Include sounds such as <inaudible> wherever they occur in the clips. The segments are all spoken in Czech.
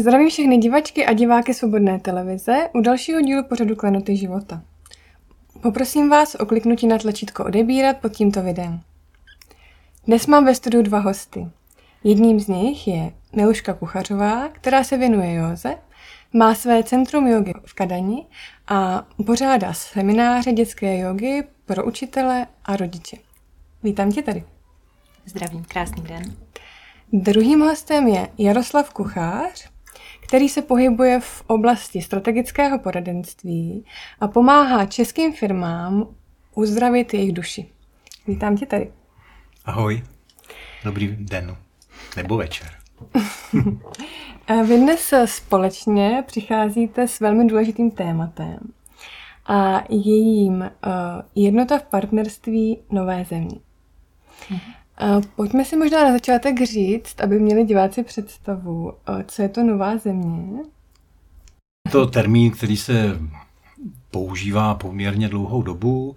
Zdravím všechny divačky a diváky Svobodné televize u dalšího dílu pořadu Klenoty života. Poprosím vás o kliknutí na tlačítko odebírat pod tímto videem. Dnes mám ve studiu dva hosty. Jedním z nich je Miluška Kuchařová, která se věnuje józe, má své centrum jogy v Kadani a pořádá semináře dětské jogy pro učitele a rodiče. Vítám tě tady. Zdravím, krásný den. Druhým hostem je Jaroslav Kuchář, který se pohybuje v oblasti strategického poradenství a pomáhá českým firmám uzdravit jejich duši. Vítám tě tady. Ahoj, dobrý den nebo večer. <laughs> Vy dnes společně přicházíte s velmi důležitým tématem a jejím eh, jednota v partnerství nové země. Mhm. Pojďme si možná na začátek říct, aby měli diváci představu, co je to nová země. To termín, který se používá poměrně dlouhou dobu.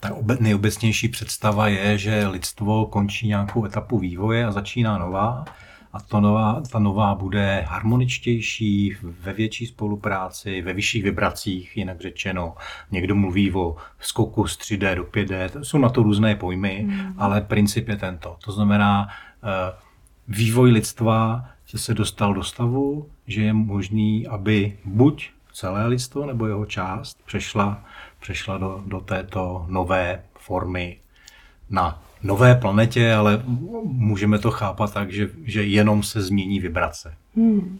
Ta nejobecnější představa je, že lidstvo končí nějakou etapu vývoje a začíná nová a to nová, ta nová bude harmoničtější, ve větší spolupráci, ve vyšších vibracích, jinak řečeno. Někdo mluví o skoku z 3D do 5D, to jsou na to různé pojmy, mm. ale princip je tento. To znamená, eh, vývoj lidstva že se dostal do stavu, že je možný, aby buď celé lidstvo nebo jeho část přešla, přešla do, do této nové formy na nové planetě, ale můžeme to chápat tak, že, že jenom se změní vibrace. Hmm.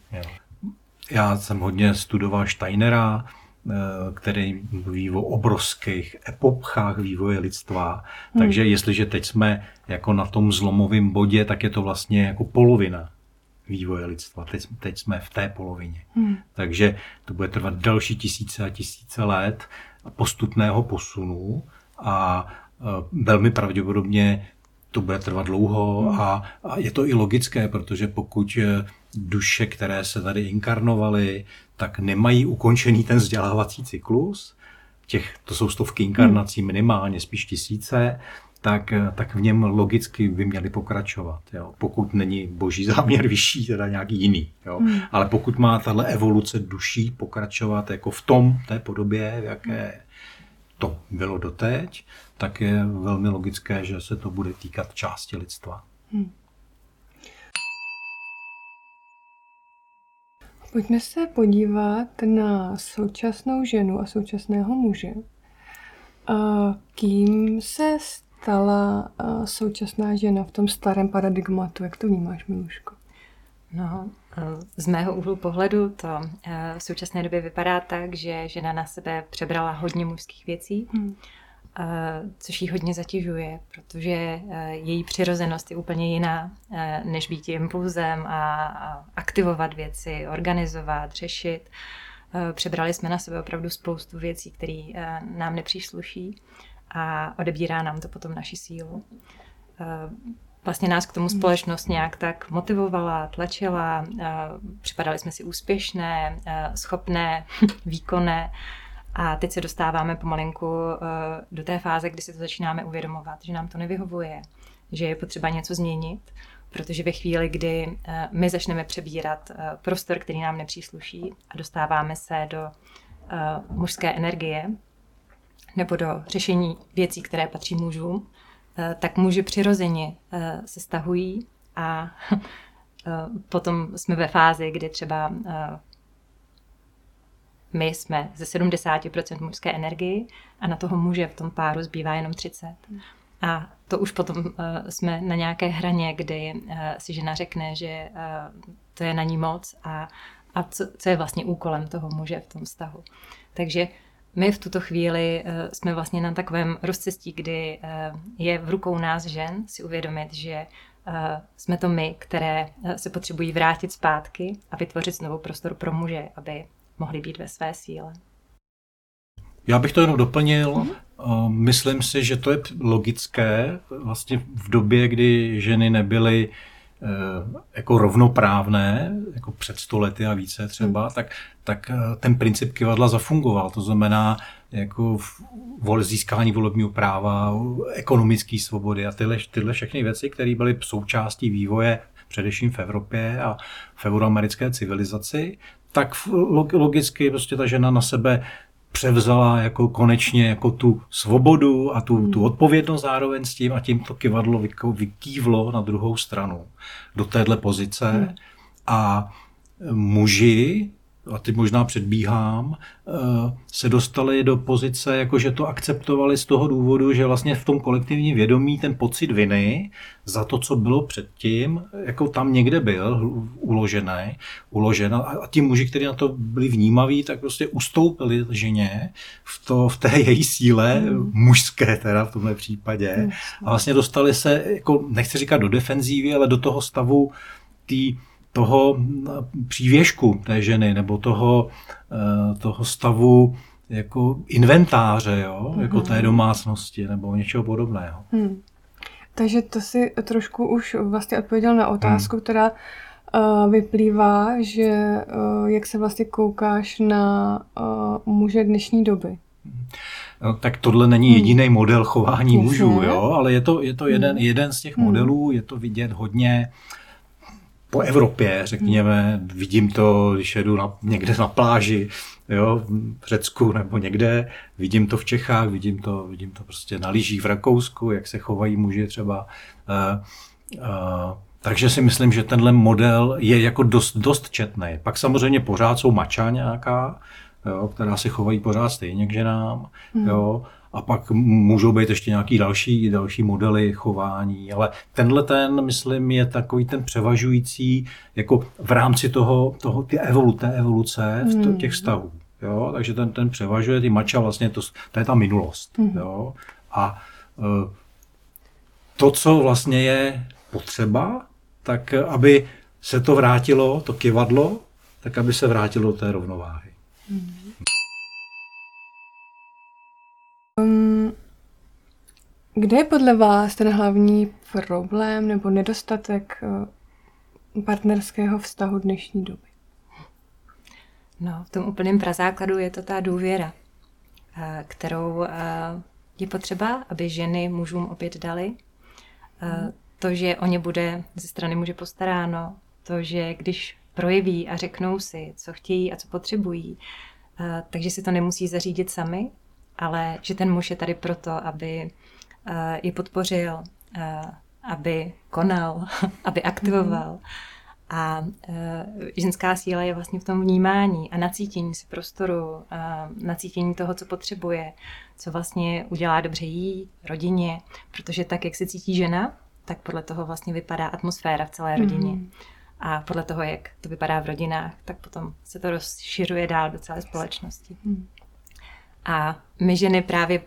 Já jsem hodně studoval Steinera, eh, který mluví o obrovských epochách vývoje lidstva. Hmm. Takže jestliže teď jsme jako na tom zlomovém bodě, tak je to vlastně jako polovina vývoje lidstva. Teď, teď jsme v té polovině. Hmm. Takže to bude trvat další tisíce a tisíce let postupného posunu a velmi pravděpodobně to bude trvat dlouho hmm. a, a je to i logické, protože pokud eh, duše, které se tady inkarnovaly, tak nemají ukončený ten vzdělávací cyklus, těch, to jsou stovky inkarnací hmm. minimálně, spíš tisíce, tak, eh, tak v něm logicky by měli pokračovat. Jo. Pokud není boží záměr vyšší, teda nějaký jiný. Jo. Hmm. Ale pokud má tahle evoluce duší pokračovat jako v tom, té podobě, v jaké to bylo doteď, tak je velmi logické, že se to bude týkat části lidstva. Hmm. Pojďme se podívat na současnou ženu a současného muže. Kým se stala současná žena v tom starém paradigmatu? Jak to vnímáš, Miluško? No, z mého úhlu pohledu to v současné době vypadá tak, že žena na sebe přebrala hodně mužských věcí. Hmm což ji hodně zatěžuje, protože její přirozenost je úplně jiná, než být impulzem a aktivovat věci, organizovat, řešit. Přebrali jsme na sebe opravdu spoustu věcí, které nám nepřísluší a odebírá nám to potom naši sílu. Vlastně nás k tomu hmm. společnost nějak tak motivovala, tlačila, připadali jsme si úspěšné, schopné, <laughs> výkonné a teď se dostáváme pomalinku uh, do té fáze, kdy si to začínáme uvědomovat, že nám to nevyhovuje, že je potřeba něco změnit, protože ve chvíli, kdy uh, my začneme přebírat uh, prostor, který nám nepřísluší a dostáváme se do mužské energie nebo do řešení věcí, které patří mužům, tak muži přirozeně se stahují a <laughs> potom jsme ve fázi, kdy třeba my jsme ze 70% mužské energii a na toho muže v tom páru zbývá jenom 30. A to už potom uh, jsme na nějaké hraně, kdy uh, si žena řekne, že uh, to je na ní moc a, a co, co je vlastně úkolem toho muže v tom vztahu. Takže my v tuto chvíli uh, jsme vlastně na takovém rozcestí, kdy uh, je v rukou nás žen si uvědomit, že uh, jsme to my, které se potřebují vrátit zpátky a vytvořit znovu prostor pro muže, aby mohli být ve své síle. Já bych to jenom doplnil. Mm-hmm. Myslím si, že to je logické. Vlastně v době, kdy ženy nebyly eh, jako rovnoprávné, jako před stolety a více třeba, mm. tak, tak eh, ten princip kivadla zafungoval. To znamená, jako vol, získání volebního práva, ekonomické svobody a tyhle, tyhle všechny věci, které byly součástí vývoje především v Evropě a v euroamerické civilizaci, tak logicky prostě ta žena na sebe převzala jako konečně jako tu svobodu a tu, hmm. tu odpovědnost zároveň s tím a tím to kivadlo vykývlo na druhou stranu do téhle pozice hmm. a muži a teď možná předbíhám, eh, se dostali do pozice, jakože to akceptovali z toho důvodu, že vlastně v tom kolektivním vědomí ten pocit viny za to, co bylo předtím, jako tam někde byl uložený, uložen. A ti muži, kteří na to byli vnímaví, tak prostě ustoupili ženě v, to, v té její síle, mm. mužské teda v tomhle případě. Mm. A vlastně dostali se, jako, nechci říkat do defenzívy, ale do toho stavu té toho přívěšku té ženy nebo toho, eh, toho stavu jako inventáře, jo? jako té mhm. domácnosti nebo něčeho podobného. Hmm. Takže to si trošku už vlastně odpověděl na otázku, hmm. která uh, vyplývá, že uh, jak se vlastně koukáš na uh, muže dnešní doby. No, tak tohle není hmm. jediný model chování Jasně. mužů, jo? ale je to, je to jeden, hmm. jeden z těch hmm. modelů, je to vidět hodně uh, po Evropě, řekněme, vidím to, když jedu na, někde na pláži, jo, v Řecku nebo někde, vidím to v Čechách, vidím to, vidím to prostě na lyžích v Rakousku, jak se chovají muži třeba. Uh, uh, takže si myslím, že tenhle model je jako dost, dost četný. Pak samozřejmě pořád jsou mača nějaká, jo, která se chovají pořád stejně k ženám. Hmm. Jo. A pak můžou být ještě nějaký další, další modely chování, ale tenhle ten, myslím, je takový ten převažující jako v rámci toho, toho ty evolu, té evoluce v hmm. těch vztahů. Jo? Takže ten, ten převažuje, ty mača vlastně, to, to je ta minulost. Mm. Jo? A e, to, co vlastně je potřeba, tak aby se to vrátilo, to kivadlo, tak aby se vrátilo do té rovnováhy. Mm. Um, kde je podle vás ten hlavní problém nebo nedostatek uh, partnerského vztahu dnešní doby? No, v tom úplném prazákladu je to ta důvěra, eh, kterou eh, je potřeba, aby ženy mužům opět dali. To, že o ně bude ze strany muže postaráno, to, že když projeví a řeknou si, co chtějí a co potřebují, takže si to nemusí zařídit sami, ale že ten muž je tady proto, aby uh, je podpořil, uh, aby konal, <laughs> aby aktivoval. A uh, ženská síla je vlastně v tom vnímání a nacítění si prostoru, uh, nacítění toho, co potřebuje, co vlastně udělá dobře jí, rodině, protože tak, jak se cítí žena, tak podle toho vlastně vypadá atmosféra v celé rodině. Mm. A podle toho, jak to vypadá v rodinách, tak potom se to rozšiřuje dál do celé společnosti. Mm. A my ženy právě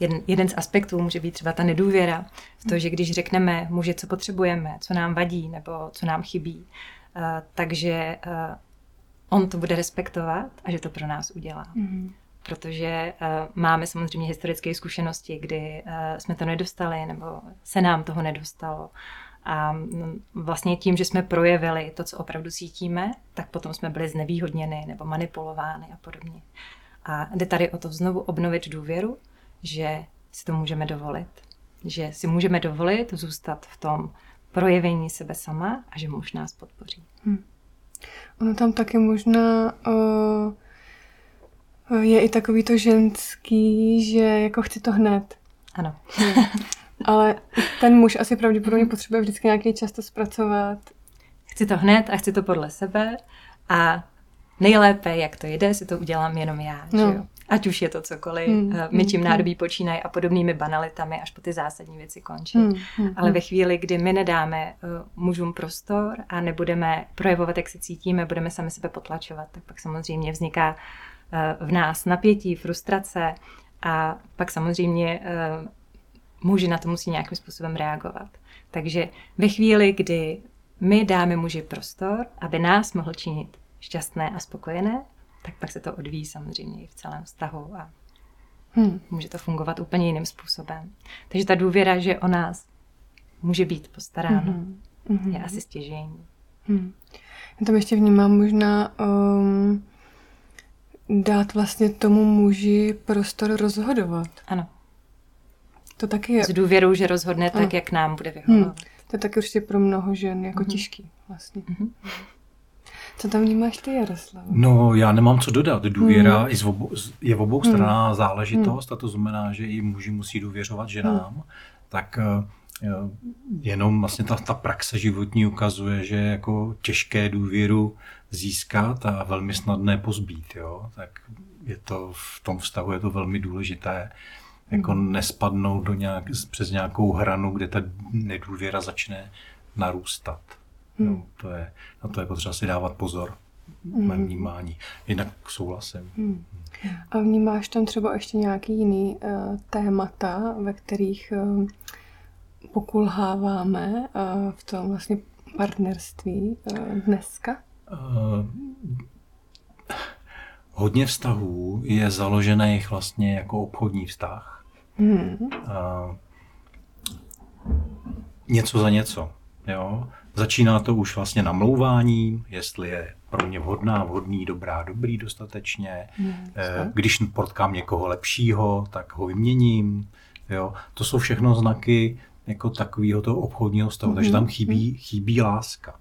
jeden, jeden z aspektů může být třeba ta nedůvěra v to, že když řekneme muži, co potřebujeme, co nám vadí nebo co nám chybí, uh, takže uh, on to bude respektovat a že to pro nás udělá. Mm. Protože uh, máme samozřejmě historické zkušenosti, kdy uh, jsme to nedostali nebo se nám toho nedostalo. A mm, vlastně tím, že jsme projevili to, co opravdu cítíme, tak potom jsme byli znevýhodněni nebo manipulovány a podobně. A jde tady o to znovu obnovit důvěru, že si to můžeme dovolit. Že si můžeme dovolit zůstat v tom projevení sebe sama a že muž nás podpoří. Hmm. Ono tam taky možná uh, je i takový to ženský, že jako chci to hned. Ano. <laughs> Ale ten muž asi pravděpodobně potřebuje vždycky nějaký čas to zpracovat. Chci to hned a chci to podle sebe a nejlépe, jak to jde, si to udělám jenom já. No. Že jo? Ať už je to cokoliv, hmm. Eh, my tím hmm. nádobí počínají a podobnými banalitami, až po ty zásadní věci končí. Hmm. Hmm. Ale ve chvíli, kdy my nedáme uh, mužům prostor a nebudeme projevovat, jak se cítíme, budeme sami sebe potlačovat, tak pak samozřejmě vzniká uh, v nás napětí, frustrace a pak samozřejmě uh, muži na to musí nějakým způsobem reagovat. Takže ve chvíli, kdy my dáme muži prostor, aby nás mohl činit šťastné a spokojené, tak pak se to odvíjí samozřejmě i v celém vztahu a Hmm. Může to fungovat úplně jiným způsobem. Takže ta důvěra, že o nás může být postaráno, hmm. je asi stěžení. Hmm. Já tam ještě vnímám možná um, dát vlastně tomu muži prostor rozhodovat. Ano. To taky je. S důvěrou, že rozhodne ano. tak, jak nám bude vyhovovat. Hmm. To je taky určitě pro mnoho žen jako mm-hmm. těžký vlastně. Mm-hmm. Co tam vnímáš ty, Jaroslav? No, já nemám co dodat. Důvěra hmm. je, v obou, stranách hmm. záležitost hmm. a to znamená, že i muži musí důvěřovat ženám. Hmm. Tak eh, jenom vlastně ta, ta praxe životní ukazuje, že je jako těžké důvěru získat a velmi snadné pozbít. Jo? Tak je to v tom vztahu je to velmi důležité jako hmm. nespadnout do nějak, přes nějakou hranu, kde ta nedůvěra začne narůstat. Hmm. No, to je, na to je potřeba si dávat pozor hmm. mém vnímání. Jinak souhlasím. Hmm. A vnímáš tam třeba ještě nějaký jiný uh, témata, ve kterých uh, pokulháváme uh, v tom vlastně partnerství uh, dneska? Uh, hodně vztahů je založených vlastně jako obchodní vztah. Hmm. Uh, něco za něco. Jo? Začíná to už vlastně namlouváním, jestli je pro mě vhodná, vhodný, dobrá, dobrý dostatečně. Hmm, Když potkám někoho lepšího, tak ho vyměním. Jo? To jsou všechno znaky jako takového toho obchodního stavu. Hmm. Takže tam chybí, hmm. chybí láska.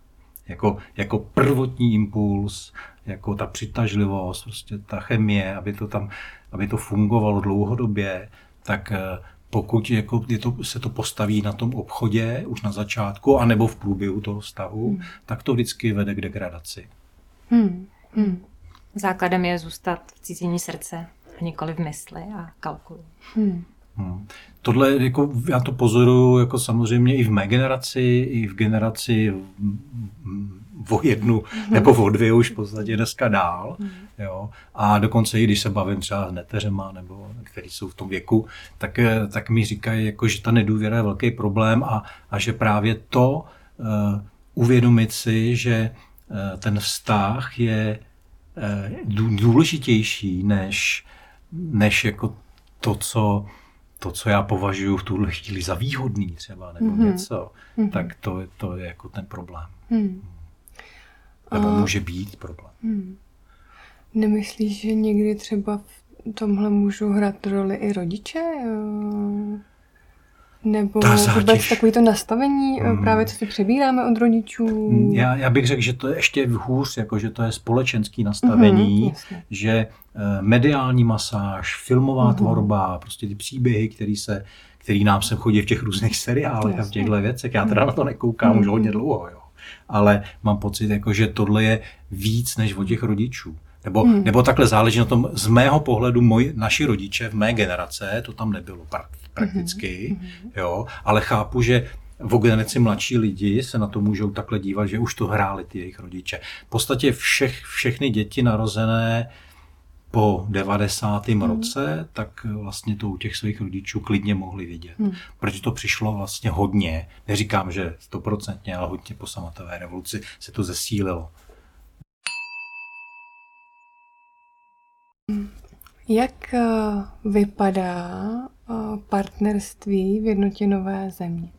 Jako, jako prvotní impuls, jako ta přitažlivost, prostě ta chemie, aby to tam, aby to fungovalo dlouhodobě, tak eh, pokud jako je to, se to postaví na tom obchodě už na začátku, anebo v průběhu toho vztahu, hmm. tak to vždycky vede k degradaci. Hmm. Hmm. Základem je zůstat v cítění srdce a nikoli v mysli a kalkulu. Hmm. Hmm. Tohle, jako, já to pozoruju jako samozřejmě i v mé generaci, i v generaci o jednu nebo o dvě už v podstatě dneska dál. Jo. A dokonce i když se bavím třeba s neteřema, nebo který jsou v tom věku, tak, tak mi říkají, jako, že ta nedůvěra je velký problém a, a že právě to uh, uvědomit si, že uh, ten vztah je uh, důležitější než, než jako to, co to, co já považuji v tuhle chvíli za výhodný třeba, nebo mm-hmm. něco, mm-hmm. tak to, to je jako ten problém. Mm. Nebo A... může být problém. Mm. Nemyslíš, že někdy třeba v tomhle můžou hrát roli i rodiče? Nebo vůbec takový to nastavení, mm. právě co si přebíráme od rodičů? Hmm, já, já bych řekl, že to je ještě hůř, jako že to je společenský nastavení, mm, že eh, mediální masáž, filmová mm. tvorba, prostě ty příběhy, které se který nám sem chodí v těch různých seriálech a v těchto věcech. Já teda na to nekoukám mm. už hodně dlouho, jo. Ale mám pocit, jako, že tohle je víc než od těch rodičů. Nebo, mm. nebo takhle záleží na tom, z mého pohledu, moji, naši rodiče v mé generace, to tam nebylo prakticky, mm-hmm. jo, ale chápu, že v generaci mladší lidi se na to můžou takhle dívat, že už to hráli ty jejich rodiče. V podstatě všech, všechny děti narozené po 90. Mm. roce, tak vlastně to u těch svých rodičů klidně mohli vidět. Mm. Protože to přišlo vlastně hodně, neříkám, že stoprocentně, ale hodně po samatové revoluci se to zesílilo. Jak eh, vypadá eh, partnerství v jednotě nové země?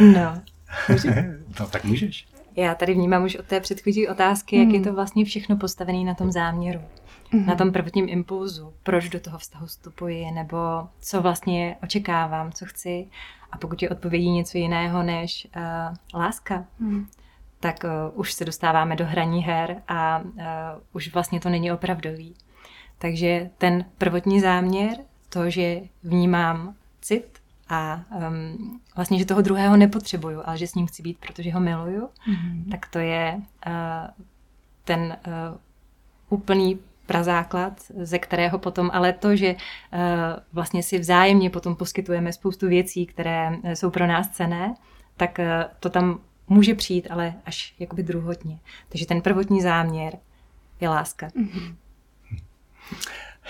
<laughs> no. <laughs> no, tak můžeš. Já tady vnímám už od té předchozí otázky, jak je to hmm. vlastně všechno postavené na tom záměru, mm. na tom prvotním impulzu, proč do toho vztahu vstupuji, nebo co vlastně očekávám, co chci. A pokud je odpovědí něco jiného než uh, láska, mm tak uh, už se dostáváme do hraní her a uh, už vlastně to není opravdový. Takže ten prvotní záměr, to, že vnímám cit a um, vlastně, že toho druhého nepotřebuju, ale že s ním chci být, protože ho miluju, mm-hmm. tak to je uh, ten uh, úplný prazáklad, ze kterého potom, ale to, že uh, vlastně si vzájemně potom poskytujeme spoustu věcí, které jsou pro nás cené, tak uh, to tam může přijít, ale až jakoby druhotně. Takže ten prvotní záměr je láska. Mm-hmm.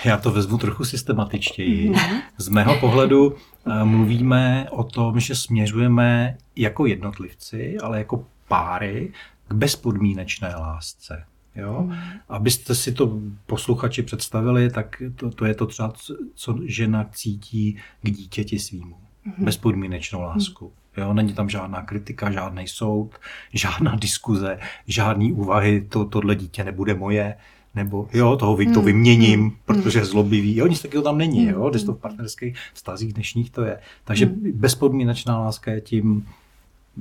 Já to vezmu trochu systematičtěji. Mm-hmm. Z mého pohledu uh, mluvíme o tom, že směřujeme jako jednotlivci, ale jako páry k bezpodmínečné lásce. Jo? Hmm. Abyste si to posluchači představili, tak to, to je to třeba, co žena cítí k dítěti svýmu. Hmm. Bezpodmínečnou lásku. Jo, není tam žádná kritika, žádný soud, žádná diskuze, žádný úvahy, to, tohle dítě nebude moje, nebo jo, toho vy, to hmm. vyměním, hmm. protože je zlobivý. Jo, nic takového tam není, jo, když to v partnerských vztazích dnešních to je. Takže bezpodmínečná láska je tím,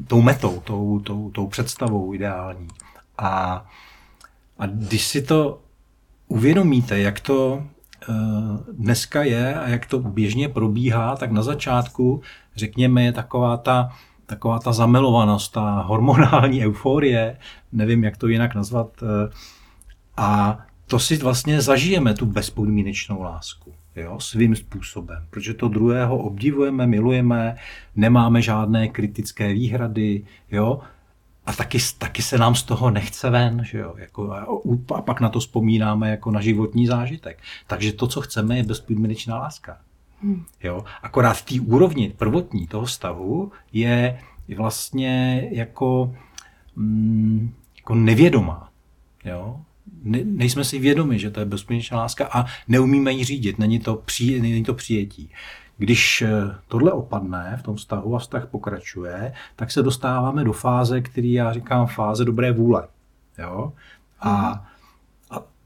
tou metou, tou, tou, tou představou ideální. A, a když si to uvědomíte, jak to eh, dneska je a jak to běžně probíhá, tak na začátku, řekněme, je taková ta, taková ta zamilovanost, ta hormonální <laughs> euforie, nevím, jak to jinak nazvat, eh, a to si vlastně zažijeme, tu bezpodmínečnou lásku jo, svým způsobem, protože to druhého obdivujeme, milujeme, nemáme žádné kritické výhrady, jo, a taky, taky se nám z toho nechce ven, že jo? Jako, a pak na to vzpomínáme jako na životní zážitek. Takže to, co chceme, je bezpodmínečná láska. Hmm. Jo? Akorát v té úrovni prvotní toho stavu je vlastně jako, mm, jako nevědomá. Jo? Ne, nejsme si vědomi, že to je bezpodmínečná láska a neumíme ji řídit, není to, při, není to přijetí. Když eh, tohle opadne v tom vztahu a vztah pokračuje, tak se dostáváme do fáze, který já říkám fáze dobré vůle. Jo? A, mhm.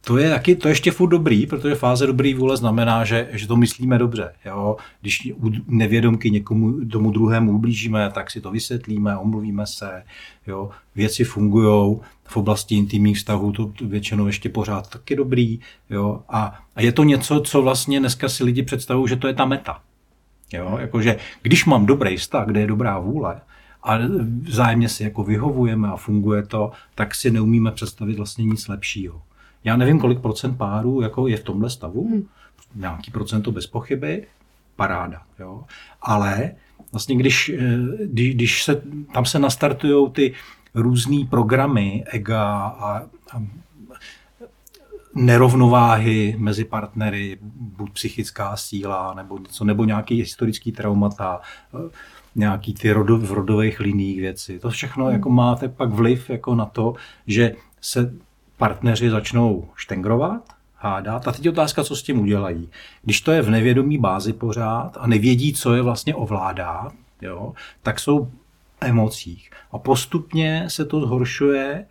To je taky, to je ještě furt dobrý, protože fáze dobré vůle znamená, že, že to myslíme dobře. Jo? Když nevědomky někomu tomu druhému ublížíme, tak si to vysvětlíme, omluvíme se, jo? věci fungují, v oblasti intimních vztahů to většinou ještě pořád taky dobrý. Jo? A, a je to něco, co vlastně dneska si lidi představují, že to je ta meta. Jo? Jakože když mám dobrý vztah, kde je dobrá vůle, a vzájemně si jako vyhovujeme a funguje to, tak si neumíme představit vlastně nic lepšího. Já nevím, kolik procent párů jako je v tomhle stavu, hmm. nějaký procento bez pochyby, paráda. Jo? Ale vlastně když, eh, když, když se, tam se nastartují ty různé programy EGA a, a nerovnováhy mezi partnery, buď psychická síla, nebo něco, nebo nějaký historický traumata, nějaký ty rodo, v rodových liních věci. To všechno hmm. jako máte pak vliv jako na to, že se partneři začnou štengrovat, hádat. A teď je otázka, co s tím udělají. Když to je v nevědomí bázi pořád a nevědí, co je vlastně ovládá, jo, tak jsou emocích. A postupně se to zhoršuje,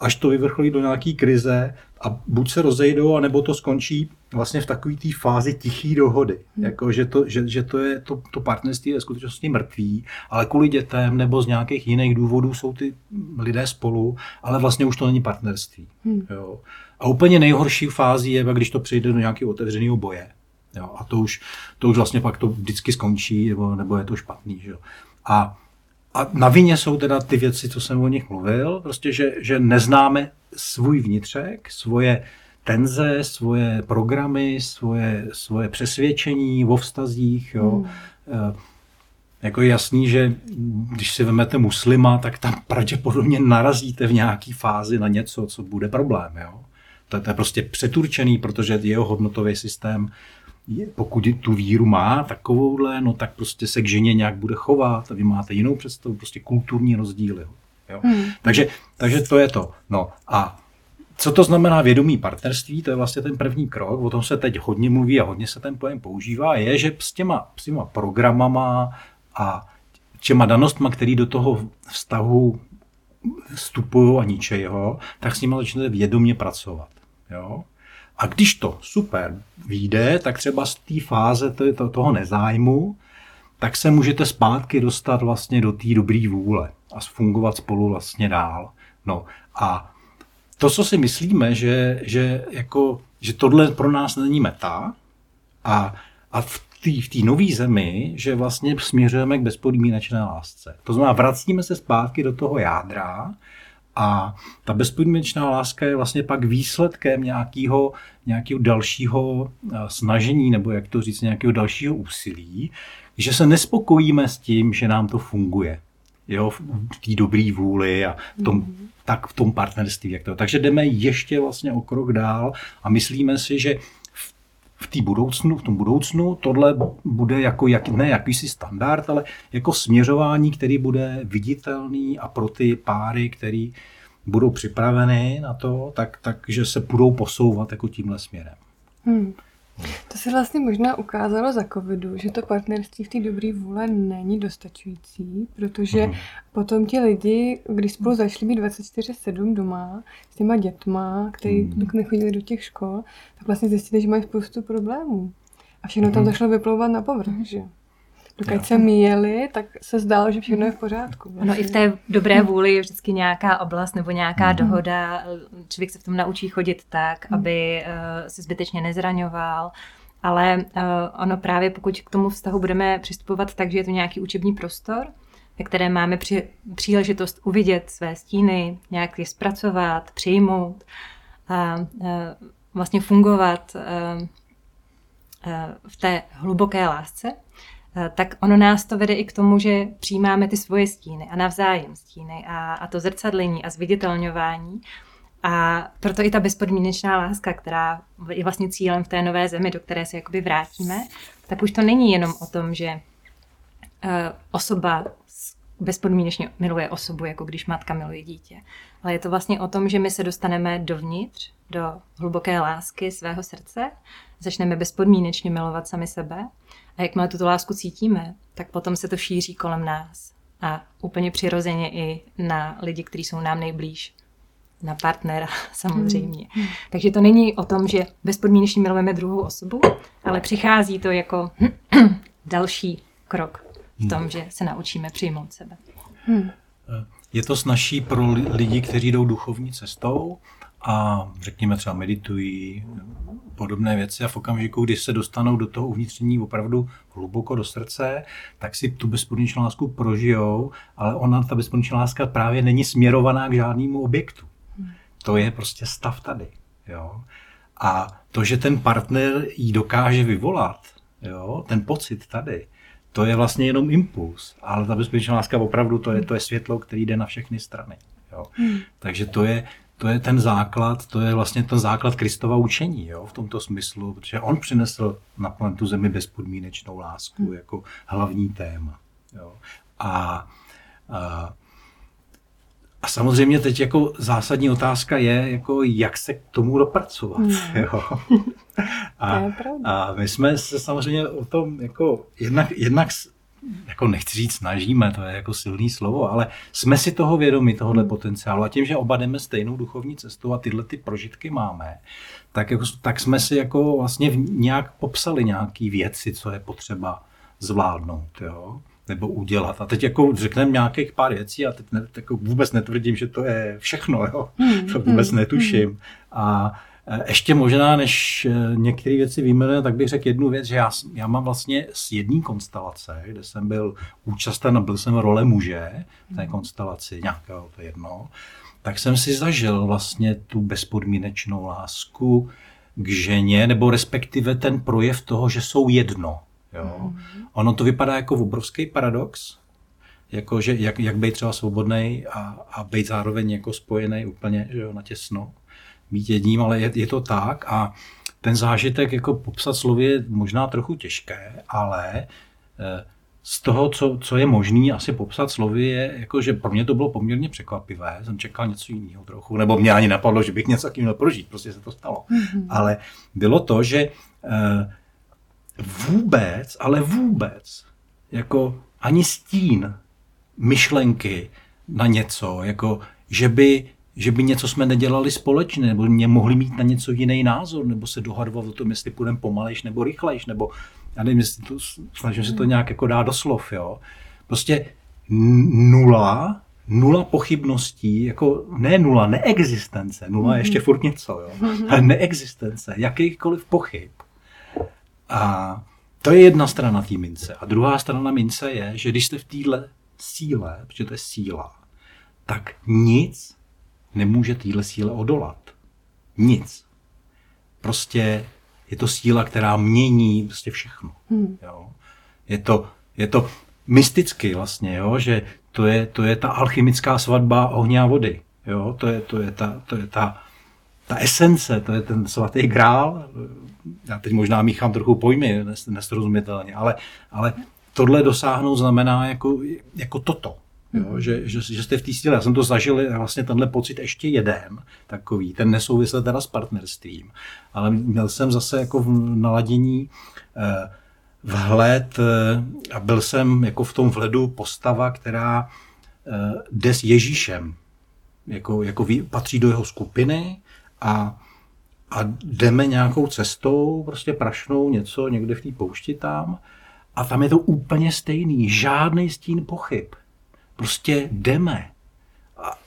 až to vyvrcholí do nějaké krize a buď se rozejdou, anebo to skončí vlastně v takové té fázi tiché dohody. Hmm. Jako, že, to, že, že to, je, to, to partnerství je skutečnosti mrtvý, ale kvůli dětem nebo z nějakých jiných důvodů jsou ty lidé spolu, ale vlastně už to není partnerství. Hmm. Jo. A úplně nejhorší fází je, když to přijde do nějakého otevřeného boje. Jo. A to už, to už vlastně pak to vždycky skončí, nebo, nebo je to špatný. Že. A a na vině jsou teda ty věci, co jsem o nich mluvil, prostě, že, že neznáme svůj vnitřek, svoje tenze, svoje programy, svoje, svoje přesvědčení o vztazích. Jo. Hmm. E, jako je jasný, že když si vezmete muslima, tak tam pravděpodobně narazíte v nějaké fázi na něco, co bude problém. Jo. To, to je prostě přeturčený, protože jeho hodnotový systém pokud tu víru má takovouhle, no tak prostě se k ženě nějak bude chovat a vy máte jinou představu, prostě kulturní rozdíly. Jo? Hmm. Takže, takže to je to. No a co to znamená vědomí partnerství? To je vlastně ten první krok, o tom se teď hodně mluví a hodně se ten pojem používá, je, že s těma, s těma programama a těma danostma, který do toho vztahu vstupují a ničeho, tak s nimi začnete vědomě pracovat. Jo? A když to super vyjde, tak třeba z té fáze toho nezájmu, tak se můžete zpátky dostat vlastně do té dobré vůle a fungovat spolu vlastně dál. No a to, co si myslíme, že, že, jako, že tohle pro nás není meta a, a v té v nové zemi, že vlastně směřujeme k bezpodmínečné lásce. To znamená, vracíme se zpátky do toho jádra, a ta bezpodmínečná láska je vlastně pak výsledkem nějakého, nějakého dalšího eh, snažení, nebo jak to říct, nějakého dalšího úsilí, že se nespokojíme s tím, že nám to funguje. Jo, v té dobré vůli a v tom, mm. tak v tom partnerství. Jak to. Takže jdeme ještě vlastně o krok dál a myslíme si, že v té budoucnu, v tom budoucnu tohle bude jako jak, ne jakýsi standard, ale jako směřování, který bude viditelný a pro ty páry, který budou připraveny na to, tak, tak že se budou posouvat jako tímhle směrem. Hmm. To se vlastně možná ukázalo za covidu, že to partnerství v té dobré vůle není dostačující, protože mm. potom ti lidi, když spolu začali být 24-7 doma s těma dětma, kteří mm. nechodili do těch škol, tak vlastně zjistili, že mají spoustu problémů. A všechno mm. tam mhm. začalo vyplouvat na povrch, mm. že? Dokud se míjeli, tak se zdálo, že všechno je v pořádku. Vlastně. No i v té dobré vůli je vždycky nějaká oblast nebo nějaká mm. dohoda. Člověk se v tom naučí chodit tak, mm. aby uh, se zbytečně nezraňoval. Ale uh, ono právě, pokud k tomu vztahu budeme přistupovat tak, že je to nějaký učební prostor, ve kterém máme při, příležitost uvidět své stíny, nějak je zpracovat, přijmout a uh, vlastně fungovat uh, uh, v té hluboké lásce, tak ono nás to vede i k tomu, že přijímáme ty svoje stíny a navzájem stíny a, a to zrcadlení a zviditelňování. A proto i ta bezpodmínečná láska, která je vlastně cílem v té nové zemi, do které se jakoby vrátíme, tak už to není jenom o tom, že uh, osoba bezpodmínečně miluje osobu, jako když matka miluje dítě. Ale je to vlastně o tom, že my se dostaneme dovnitř, do hluboké lásky svého srdce, začneme bezpodmínečně milovat sami sebe a jakmile tuto lásku cítíme, tak potom se to šíří kolem nás. A úplně přirozeně i na lidi, kteří jsou nám nejblíž. Na partnera <laughs> samozřejmě. Hmm. Takže to není o tom, že bezpodmínečně milujeme druhou osobu, ale přichází to jako <clears throat> další krok v tom, že se naučíme přijmout sebe. Hmm. Je to snažší pro lidi, kteří jdou duchovní cestou, a řekněme třeba meditují, podobné věci a v okamžiku, kdy se dostanou do toho uvnitřní opravdu hluboko do srdce, tak si tu bezpodmínečnou lásku prožijou, ale ona, ta bezpodmínečná láska právě není směrovaná k žádnému objektu. To je prostě stav tady. Jo? A to, že ten partner ji dokáže vyvolat, jo, ten pocit tady, to je vlastně jenom impuls, ale ta bezpečná láska opravdu to je, to je světlo, který jde na všechny strany. Jo. Hmm. Takže to je, to je ten základ, to je vlastně ten základ Kristova učení jo, v tomto smyslu, protože on přinesl na planetu Zemi bezpodmínečnou lásku hmm. jako hlavní téma. Jo. A, a, a samozřejmě teď jako zásadní otázka je, jako jak se k tomu dopracovat. Hmm. <laughs> Jo. <laughs> A, a my jsme se samozřejmě o tom jako jednak, jednak jako nechci říct snažíme, to je jako silný slovo, ale jsme si toho vědomi, tohohle hmm. potenciálu. A tím, že oba jdeme stejnou duchovní cestou a tyhle ty prožitky máme, tak, jako, tak jsme si jako vlastně nějak popsali nějaký věci, co je potřeba zvládnout. Jo? nebo udělat. A teď jako řekneme nějakých pár věcí a teď ne, jako vůbec netvrdím, že to je všechno, jo? Hmm, to vůbec hmm, netuším. A ještě možná, než eh, některé věci vyjmenujeme, tak bych řekl jednu věc, že já, já mám vlastně z jedné konstelace, kde jsem byl účasten a byl jsem role muže v té mhm. konstelaci, nějakého, to jedno, tak jsem si zažil vlastně tu bezpodmínečnou lásku k ženě, nebo respektive ten projev toho, že jsou jedno. Jo? Mm. Ono to vypadá jako obrovský paradox, jako že jak, jak být třeba svobodný a, a být zároveň jako spojený úplně že jo, na těsno být jedním, ale je, je to tak a ten zážitek jako popsat slovy je možná trochu těžké, ale eh, z toho, co, co je možný asi popsat slovy, je, jako, že pro mě to bylo poměrně překvapivé. Jsem čekal něco jiného trochu, nebo mě ani napadlo, že bych něco takovým měl prožít, prostě se to stalo. Mm-hmm. Ale bylo to, že eh, vůbec, ale vůbec, jako ani stín myšlenky na něco, jako že by že by něco jsme nedělali společně, nebo mě mohli mít na něco jiný názor, nebo se dohadovat o tom, jestli půjdeme pomalejš nebo rychlejš, nebo já nevím, jestli to, snažím se to nějak jako dát do slov, jo. Prostě nula, nula pochybností, jako ne nula, neexistence, nula je ještě mhm. furt něco, jo. <laughs> Ale neexistence, jakýchkoliv pochyb. A to je jedna strana té mince. A druhá strana mince je, že když jste v téhle síle, protože to je síla, tak nic nemůže téhle síle odolat. Nic. Prostě je to síla, která mění prostě všechno. Hmm. Jo. Je, to, je to mysticky vlastně, jo, že to je, to je ta alchymická svatba ohně a vody. Jo. To je, to je, ta, to je ta, ta esence, to je ten svatý grál. Já teď možná míchám trochu pojmy, nesrozumitelně, ale, ale tohle dosáhnout znamená jako, jako toto. Jo, mm. že, že, že jste v té síle. Já jsem to zažil vlastně tenhle pocit ještě jeden takový, ten nesouvisel teda s partnerstvím, ale měl jsem zase jako v naladění eh, vhled eh, a byl jsem jako v tom vhledu postava, která eh, jde s Ježíšem, jako, jako patří do jeho skupiny a, a jdeme nějakou cestou, prostě prašnou něco někde v té poušti tam a tam je to úplně stejný, žádný stín pochyb. Prostě jdeme. A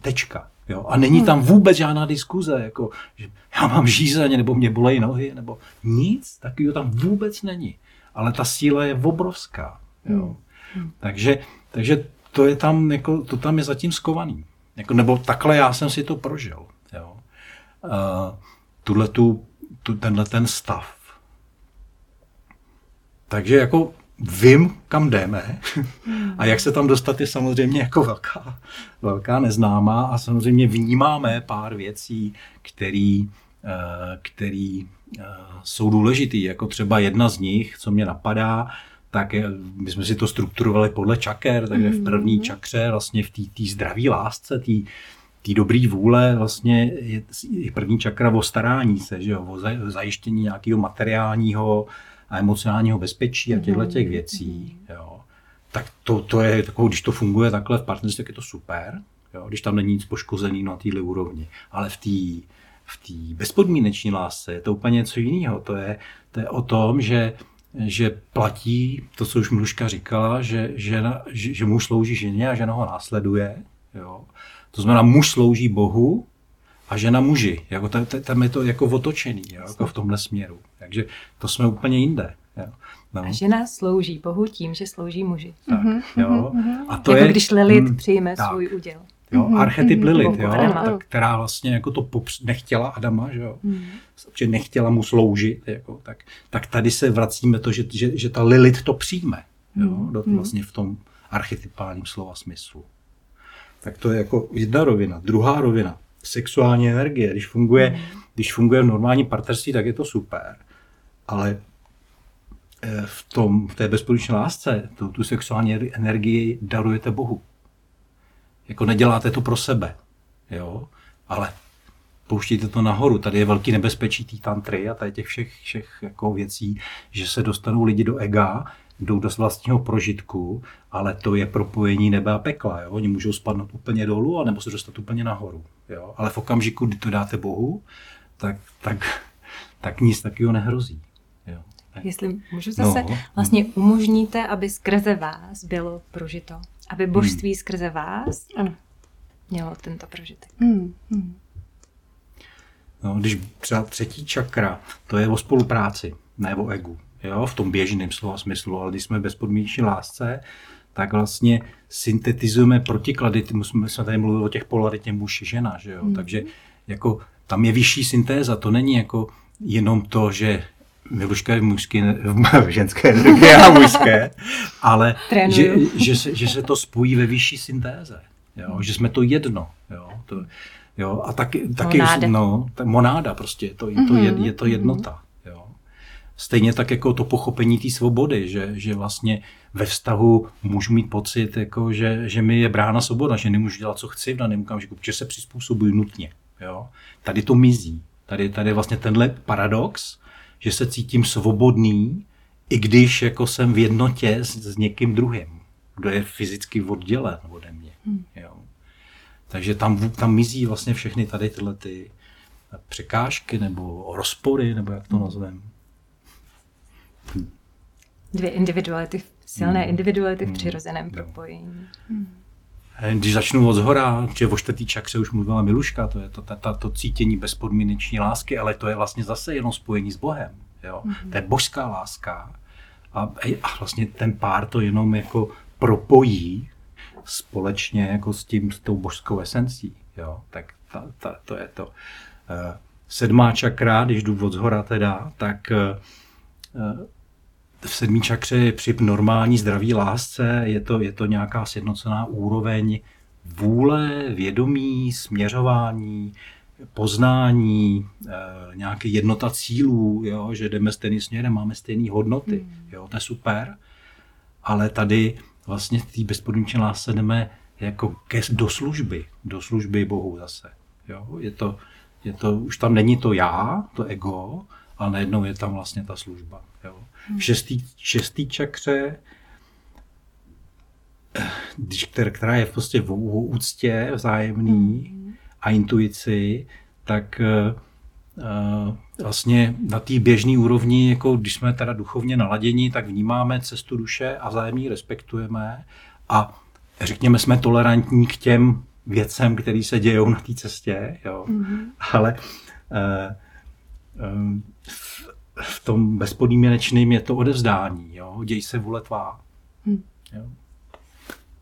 tečka. Jo? A není tam vůbec žádná diskuze, jako, že já mám žízeň, nebo mě bolejí nohy, nebo nic takového tam vůbec není. Ale ta síla je obrovská. Jo? Hmm. Takže, takže to je tam, jako, to tam je zatím skovaný. Jako, nebo takhle já jsem si to prožil. Jo? Uh, tuhle tu, tu, tenhle ten stav. Takže jako vím, kam jdeme a jak se tam dostat je samozřejmě jako velká, velká neznámá a samozřejmě vnímáme pár věcí, který, eh, který eh, jsou důležitý, jako třeba jedna z nich, co mě napadá, tak je, my jsme si to strukturovali podle čaker, takže v první mhm. čakře, vlastně v té zdravé lásce, té té dobrý vůle vlastně je, je první čakra o starání se, že jo, o zajištění nějakého materiálního a emocionálního bezpečí a těchto těch mhm. věcí, jo, tak to, to je takovou, když to funguje takhle v partnerství, tak je to super, jo, když tam není nic poškozený na téhle úrovni. Ale v té v té bezpodmíneční lásce je to úplně něco jiného. To je, to je o tom, že, že platí to, co už Mluška říkala, že, žena, že, že muž slouží ženě a žena ho následuje. Jo. To znamená, muž slouží Bohu a žena muži. Jako tam je to jako otočený, jo, jako v tomhle směru. Takže to jsme úplně jinde. Jo. No. A žena slouží Bohu tím, že slouží muži. Tak, mm-hmm, jo. Mm-hmm. A to jako je, když Lilith mm, přijme tak. svůj úděl. Jo, mm-hmm. archetyp mm-hmm. Lilith, jo, tak, která vlastně jako to popř- nechtěla Adama, že jo, mm. že nechtěla mu sloužit, jako, tak, tak tady se vracíme to, že, že, že ta Lilith to přijme, jo, mm. do, vlastně v tom archetypálním slova smyslu. Tak to je jako jedna rovina. Druhá rovina, sexuální energie. Když funguje, mm. když funguje v normálním partnerství, tak je to super. Ale eh, v, tom, v té bezpodmínečné lásce tu, tu sexuální energii darujete Bohu. Jako neděláte to pro sebe, jo? ale pouštíte to nahoru. Tady je velký nebezpečí té tantry a tady těch všech, všech jako věcí, že se dostanou lidi do ega, jdou do vlastního prožitku, ale to je propojení nebe a pekla. Jo? Oni můžou spadnout úplně dolů, nebo se dostat úplně nahoru. Jo? Ale v okamžiku, kdy to dáte Bohu, tak, tak, tak nic takového nehrozí. Jo? Jestli můžu zase, no. vlastně umožníte, aby skrze vás bylo prožito. Aby božství hmm. skrze vás ano. mělo tento prožitek. Hmm. Hmm. No, když třeba třetí čakra, to je o spolupráci, ne o egu jo, v tom běžném slova smyslu, ale když jsme bezpodmínečné lásce, tak vlastně syntetizujeme protiklady, my jsme tady mluvili o těch polaritě muž žena, že jo? Mm. takže jako tam je vyšší syntéza, to není jako jenom to, že Miluška je mužský, ženské energie a mužské, <laughs> ale že, že, se, že se to spojí ve vyšší syntéze, jo? že jsme to jedno. Jo? To, jo? A taky, taky monáda. no, monáda prostě, to, je, to, je, je to jednota. Stejně tak jako to pochopení té svobody, že, že vlastně ve vztahu můžu mít pocit, jako že, že mi je brána svoboda, že nemůžu dělat, co chci v daném okamžiku, protože se přizpůsobuji nutně. Jo? Tady to mizí. Tady, tady je vlastně tenhle paradox, že se cítím svobodný, i když jako jsem v jednotě s, s někým druhým, kdo je fyzicky oddělen ode mě. Hmm. Jo? Takže tam, tam mizí vlastně všechny tady tyhle ty překážky nebo rozpory, nebo jak to hmm. nazveme. Dvě individuality, silné hmm. individuality v hmm. přirozeném propojení. Hmm. Když začnu od zhora, že o čtvrtý čakře už mluvila Miluška, to je to, to, to, to cítění bezpodmíneční lásky, ale to je vlastně zase jenom spojení s Bohem. Jo? Mm-hmm. To je božská láska. A, a vlastně ten pár to jenom jako propojí společně jako s tím, s tou božskou esencí. Jo? Tak ta, ta, to je to. Uh, sedmá čakra, když jdu od zhora teda, tak uh, v sedmý čakře při normální zdraví lásce je to, je to nějaká sjednocená úroveň vůle, vědomí, směřování, poznání, e, nějaké jednota cílů, jo, že jdeme stejným směrem, máme stejné hodnoty. Hmm. Jo, to je super. Ale tady, vlastně v té bezpodmínečné lásce jdeme jako ke, do služby, do služby Bohu zase. Jo? Je, to, je to, už tam není to já, to ego, ale najednou je tam vlastně ta služba. Jo? V šestý, šestý čakře, která je v prostě v, v úctě vzájemný a intuici, tak uh, vlastně na té běžné úrovni, jako když jsme teda duchovně naladěni, tak vnímáme cestu duše a vzájemně respektujeme a řekněme, jsme tolerantní k těm věcem, které se dějou na té cestě, jo. Mm-hmm. ale uh, um, v, tom bezpodmínečným je to odevzdání, jo. děj se vůle tvá. Mm. Jo.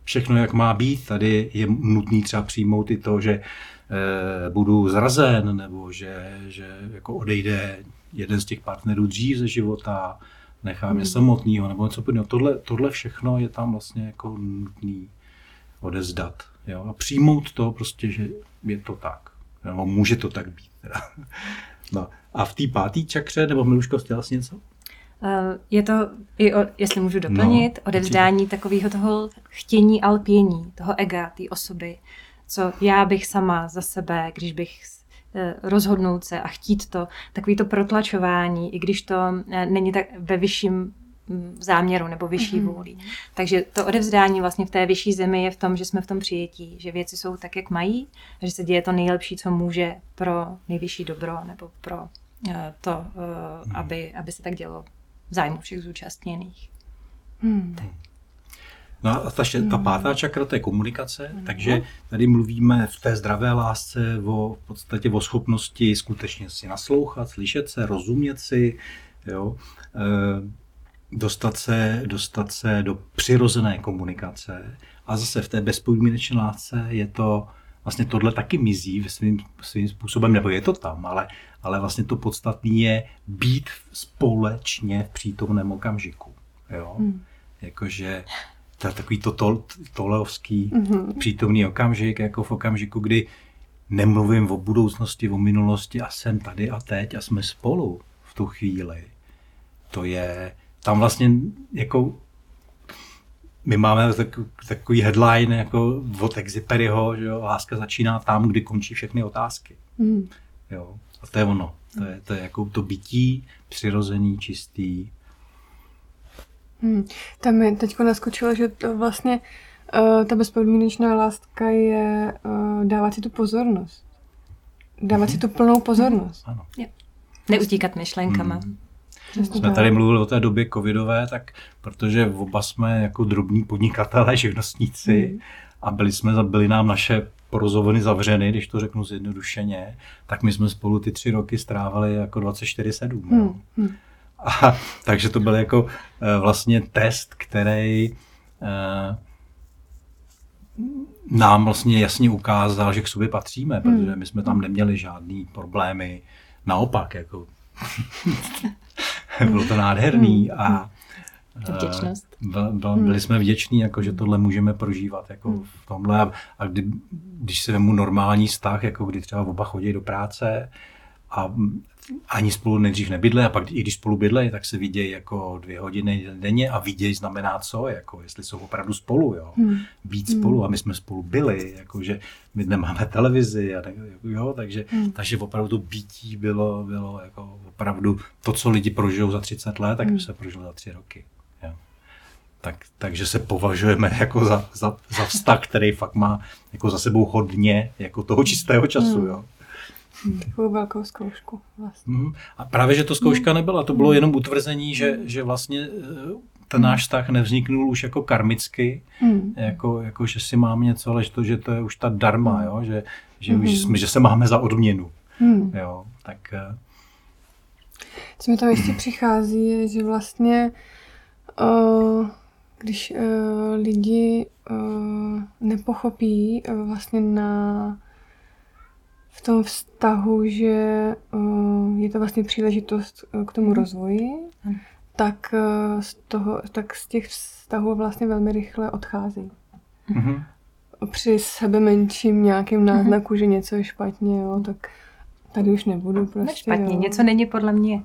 Všechno, jak má být, tady je nutný třeba přijmout i to, že eh, budu zrazen, nebo že, že jako odejde jeden z těch partnerů dřív ze života, nechá mě mm. samotného, nebo něco podobného. Tohle, tohle všechno je tam vlastně jako nutný odezdat. Jo? A přijmout to prostě, že je to tak. Nebo může to tak být. Teda. <laughs> No. A v té páté čakře, nebo Miluško, chtěla jsi něco? Eh, je to, i o, jestli můžu doplnit, no, odevzdání takového toho chtění a lpění, toho ega, té osoby, co já bych sama za sebe, když bych eh, rozhodnout se a chtít to, takový to protlačování, i když to eh, není tak ve vyšším záměru nebo vyšší mm-hmm. vůli. Takže to odevzdání vlastně v té vyšší zemi je v tom, že jsme v tom přijetí, že věci jsou tak, jak mají, že se děje to nejlepší, co může pro nejvyšší dobro nebo pro to, uh, mm. aby, aby se tak dělo v zájmu všech zúčastněných. Hmm. No a ta, ta pátá čakra, to je komunikace, mm. takže tady mluvíme v té zdravé lásce o, v podstatě o schopnosti skutečně si naslouchat, slyšet se, rozumět si, jo. E, dostat se, dostat se do přirozené komunikace. A zase v té bezpodmínečné lásce je to, vlastně tohle taky mizí svým, svým způsobem, nebo je to tam, ale, ale vlastně to podstatné je být společně v přítomném okamžiku. Jo? Hmm. Jakože to je takový to tol, toleovský mm-hmm. přítomný okamžik, jako v okamžiku, kdy nemluvím o budoucnosti, o minulosti a jsem tady a teď a jsme spolu v tu chvíli. To je, tam vlastně jako my máme takový headline jako od Exiperiho, že jo, láska začíná tam, kdy končí všechny otázky. Mm. Jo, a to je ono. To je, to je jako to bytí, přirozený, čistý. Hmm. Tam mi teď naskočilo, že to vlastně uh, ta bezpodmínečná láska je uh, dávat si tu pozornost. Dávat mm-hmm. si tu plnou pozornost. Mm-hmm. Ano. Neutíkat myšlenkama. Mm. Přesně jsme tady mluvili o té době covidové, tak protože oba jsme jako drobní podnikatelé, <laughs> živnostníci mm. a byli jsme, byli nám naše porozovny zavřeny, když to řeknu zjednodušeně, tak my jsme spolu ty tři roky strávali jako 24-7. Mm. Mm. A, <laughs> takže to byl jako eh, vlastně test, který eh, nám vlastně jasně ukázal, že k sobě patříme, protože hmm. my jsme tam neměli žádný problémy. Naopak, jako <laughs> <laughs> bylo to nádherný hmm. a Vděčnost. byli jsme vděční, jako, že tohle můžeme prožívat jako hmm. v tomhle. A, a kdy, když se vemu normální vztah, jako kdy třeba oba chodí do práce a ani spolu nejdřív nebydle a pak i když spolu bydlejí, tak se vidějí jako dvě hodiny denně a vidějí znamená co, jako jestli jsou opravdu spolu, jo. Hmm. Být hmm. spolu a my jsme spolu byli, jakože my nemáme televizi a tak, jo, takže, hmm. takže opravdu bytí bylo, bylo jako opravdu to, co lidi prožijou za 30 let, tak hmm. se prožilo za tři roky. Jo. Tak, takže se považujeme jako za, za, za vztah, který fakt má jako za sebou hodně jako toho čistého času, hmm. jo. Hmm. Takovou velkou zkoušku vlastně. Mm. A právě, že to zkouška hmm. nebyla, to bylo hmm. jenom utvrzení, že, že vlastně eh, ten náš vztah nevzniknul už jako karmicky, mm. jako, jako, že si mám něco, ale že to, že to je už ta darma, jo? že, že, mm. už jsme, že se máme za odměnu. Mm. Jo? Tak, eh, Co mi tam ještě <clears throat> přichází, je, že vlastně uh, když uh, lidi uh, nepochopí uh, vlastně na v tom vztahu, že uh, je to vlastně příležitost uh, k tomu mm. rozvoji, tak, uh, z toho, tak z těch vztahů vlastně velmi rychle odchází. Mm-hmm. Při sebe menším nějakým náznaku, mm-hmm. že něco je špatně, jo, tak Tady už nebudu prostě. Ne špatně, jo. něco není podle mě.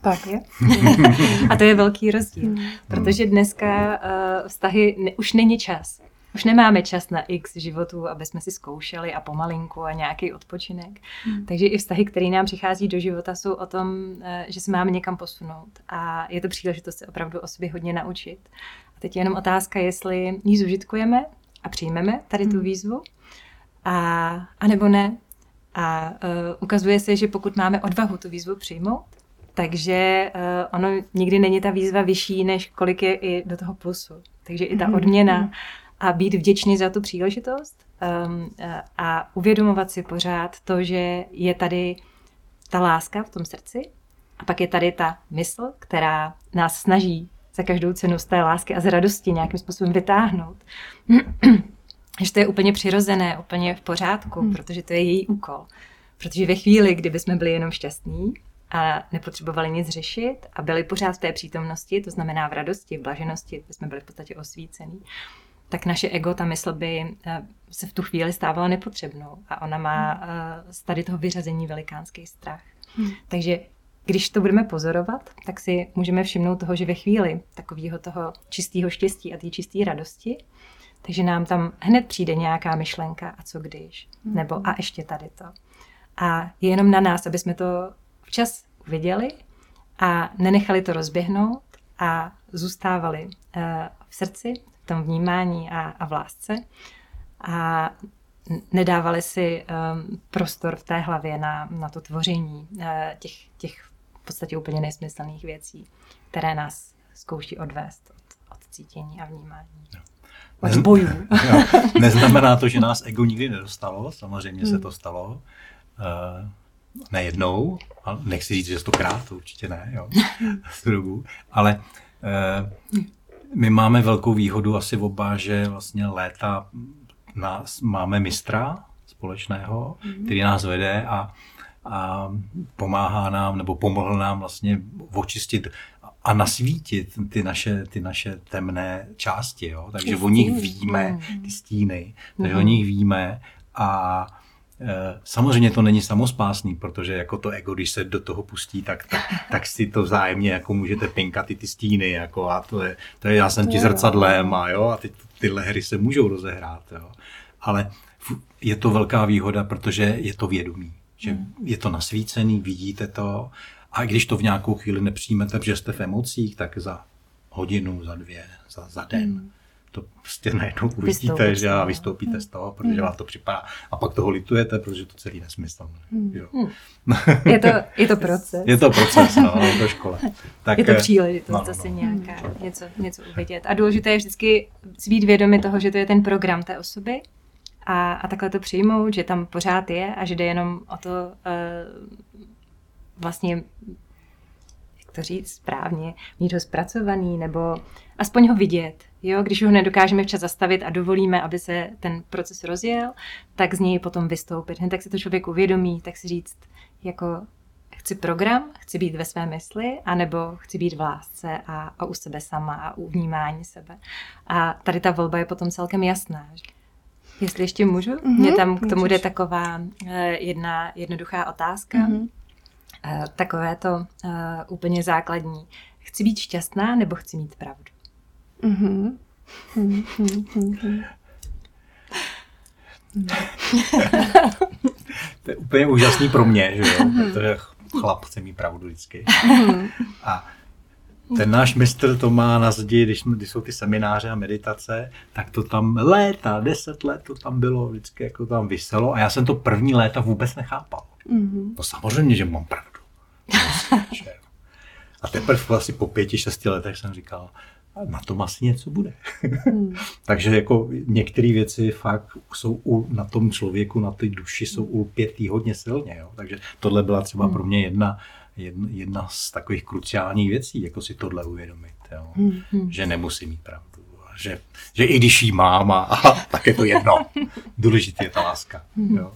Tak. <laughs> Je? A to je velký rozdíl, Hmm. protože dneska uh, vztahy ne, už není čas. Už nemáme čas na x životů, aby jsme si zkoušeli a pomalinku a nějaký odpočinek. Hmm. Takže i vztahy, které nám přichází do života, jsou o tom, eh, že se máme někam posunout. A je to příležitost se opravdu o sobě hodně naučit. A teď je jenom otázka, jestli ji zužitkujeme a přijmeme tady tu Hmm. výzvu, a, a nebo ne. A uh, ukazuje se, že pokud máme odvahu tu výzvu přijmout, takže uh, ono nikdy není ta výzva vyšší, než kolik je i do toho plusu. Takže i ta Mhm. odměna a být vděčný za tu příležitost um, a- uvědomovat si pořád to, že je tady ta láska v tom srdci a pak je tady ta mysl, která nás snaží za každou cenu z té lásky a z radosti nějakým způsobem vytáhnout. <clears throat> že to je úplně přirozené, úplně v pořádku, Hmm. protože to je její úkol. Protože ve chvíli, kdyby jsme byli jenom šťastní a nepotřebovali nic řešit a byli pořád v té přítomnosti, to znamená v radosti, v blaženosti, jsme byli v podstatě osvícení, tak naše ego, ta mysl by eh, se v tu chvíli stávala nepotřebnou a ona má eh, z tady toho vyřazení velikánský strach. Hmm. Takže když to budeme pozorovat, tak si můžeme všimnout toho, že ve chvíli takového toho čistého štěstí a té čisté radosti, takže nám tam hned přijde nějaká myšlenka a co když, Mhm. nebo a ještě tady to. A je jenom na nás, aby jsme to včas viděli a nenechali to rozběhnout a zůstávali eh, v srdci, v tom vnímání a, a v lásce a nedávali si um, prostor v té hlavě na, na to tvoření uh, těch, těch v podstatě úplně nesmyslných věcí, které nás zkouší odvést od, od cítění a vnímání. Od Ne- bojů. <laughs> Jo. Neznamená to, že nás ego nikdy nedostalo, samozřejmě se Hmm. to stalo. Uh, nejednou, ale nechci říct, že stokrát, to určitě ne, jo, <laughs> z tu dobu. Ale uh, my máme velkou výhodu asi oba, že vlastně léta nás, máme mistra společného, který nás vede a, a pomáhá nám, nebo pomohl nám vlastně očistit a nasvítit ty naše, ty naše temné části. Jo? Takže Ty o nich víme, Mm. ty stíny, takže Mhm. o nich víme a Samozřejmě to není samospásný, protože jako to ego, když se do toho pustí, tak, tak, <laughs> tak si to vzájemně jako můžete pinkat i ty stíny, jako a to je, to je já jsem ti zrcadlem a jo, a ty, tyhle hry se můžou rozehrát, jo. Ale je to velká výhoda, protože je to vědomí, že Hmm. je to nasvícený, vidíte to a když to v nějakou chvíli nepřijmete, protože jste v emocích, tak za hodinu, za dvě, za, za den, Hmm. To prostě najednou uvidíte, že a vystoupíte z toho, protože Hmm. vám to připadá a pak toho litujete, protože to celý nesmysl. Hmm. Jo. <laughs> Je to, je to proces. Je to proces, no, je to škola. <laughs> Tak, je to eh, příležitost no, no, zase no. nějaká, něco, něco uvidět. A důležité je vždycky být vědomi toho, že to je ten program té osoby a, a takhle to přijmout, že tam pořád je a že jde jenom o to uh, vlastně, jak to říct správně, mít ho zpracovaný nebo aspoň ho vidět. Jo? Když ho nedokážeme včas zastavit a dovolíme, aby se ten proces rozjel, tak z něj potom vystoupit. Hned tak si to člověk uvědomí, tak si říct, jako chci program, chci být ve své mysli, anebo chci být v lásce a, a u sebe sama a u vnímání sebe. A tady ta volba je potom celkem jasná. Jestli ještě můžu, Mhm, mm-hmm, mě tam k tomu můžeš. jde taková eh, jedna jednoduchá otázka, Mhm. mm-hmm. takové to eh, úplně základní. Chci být šťastná nebo chci mít pravdu? Mhm. Mhm, mhm, mhm. To je úplně úžasný pro mě, že jo, protože chlap chce mít pravdu vždycky. A ten náš mistr to má na zdi, když, když jsou ty semináře a meditace, tak to tam léta, deset let to tam bylo, vždycky jako tam vyselo a já jsem to první léta vůbec nechápal. No samozřejmě, že mám pravdu. <laughs> Že. A teprve asi po pěti, šesti letech jsem říkal, "A na tom asi něco bude. Mhm. <laughs> Takže jako některé věci fakt jsou u, na tom člověku, na té duši jsou ulpětý hodně silně. Jo? Takže tohle byla třeba pro mě jedna, jedna, jedna z takových kruciálních věcí, jako si tohle uvědomit. Jo? Mhm. Že nemusím mít pravdu. Že, že i když jí mám, a, a, <laughs> tak je to jedno. Důležitý je ta láska. Jo?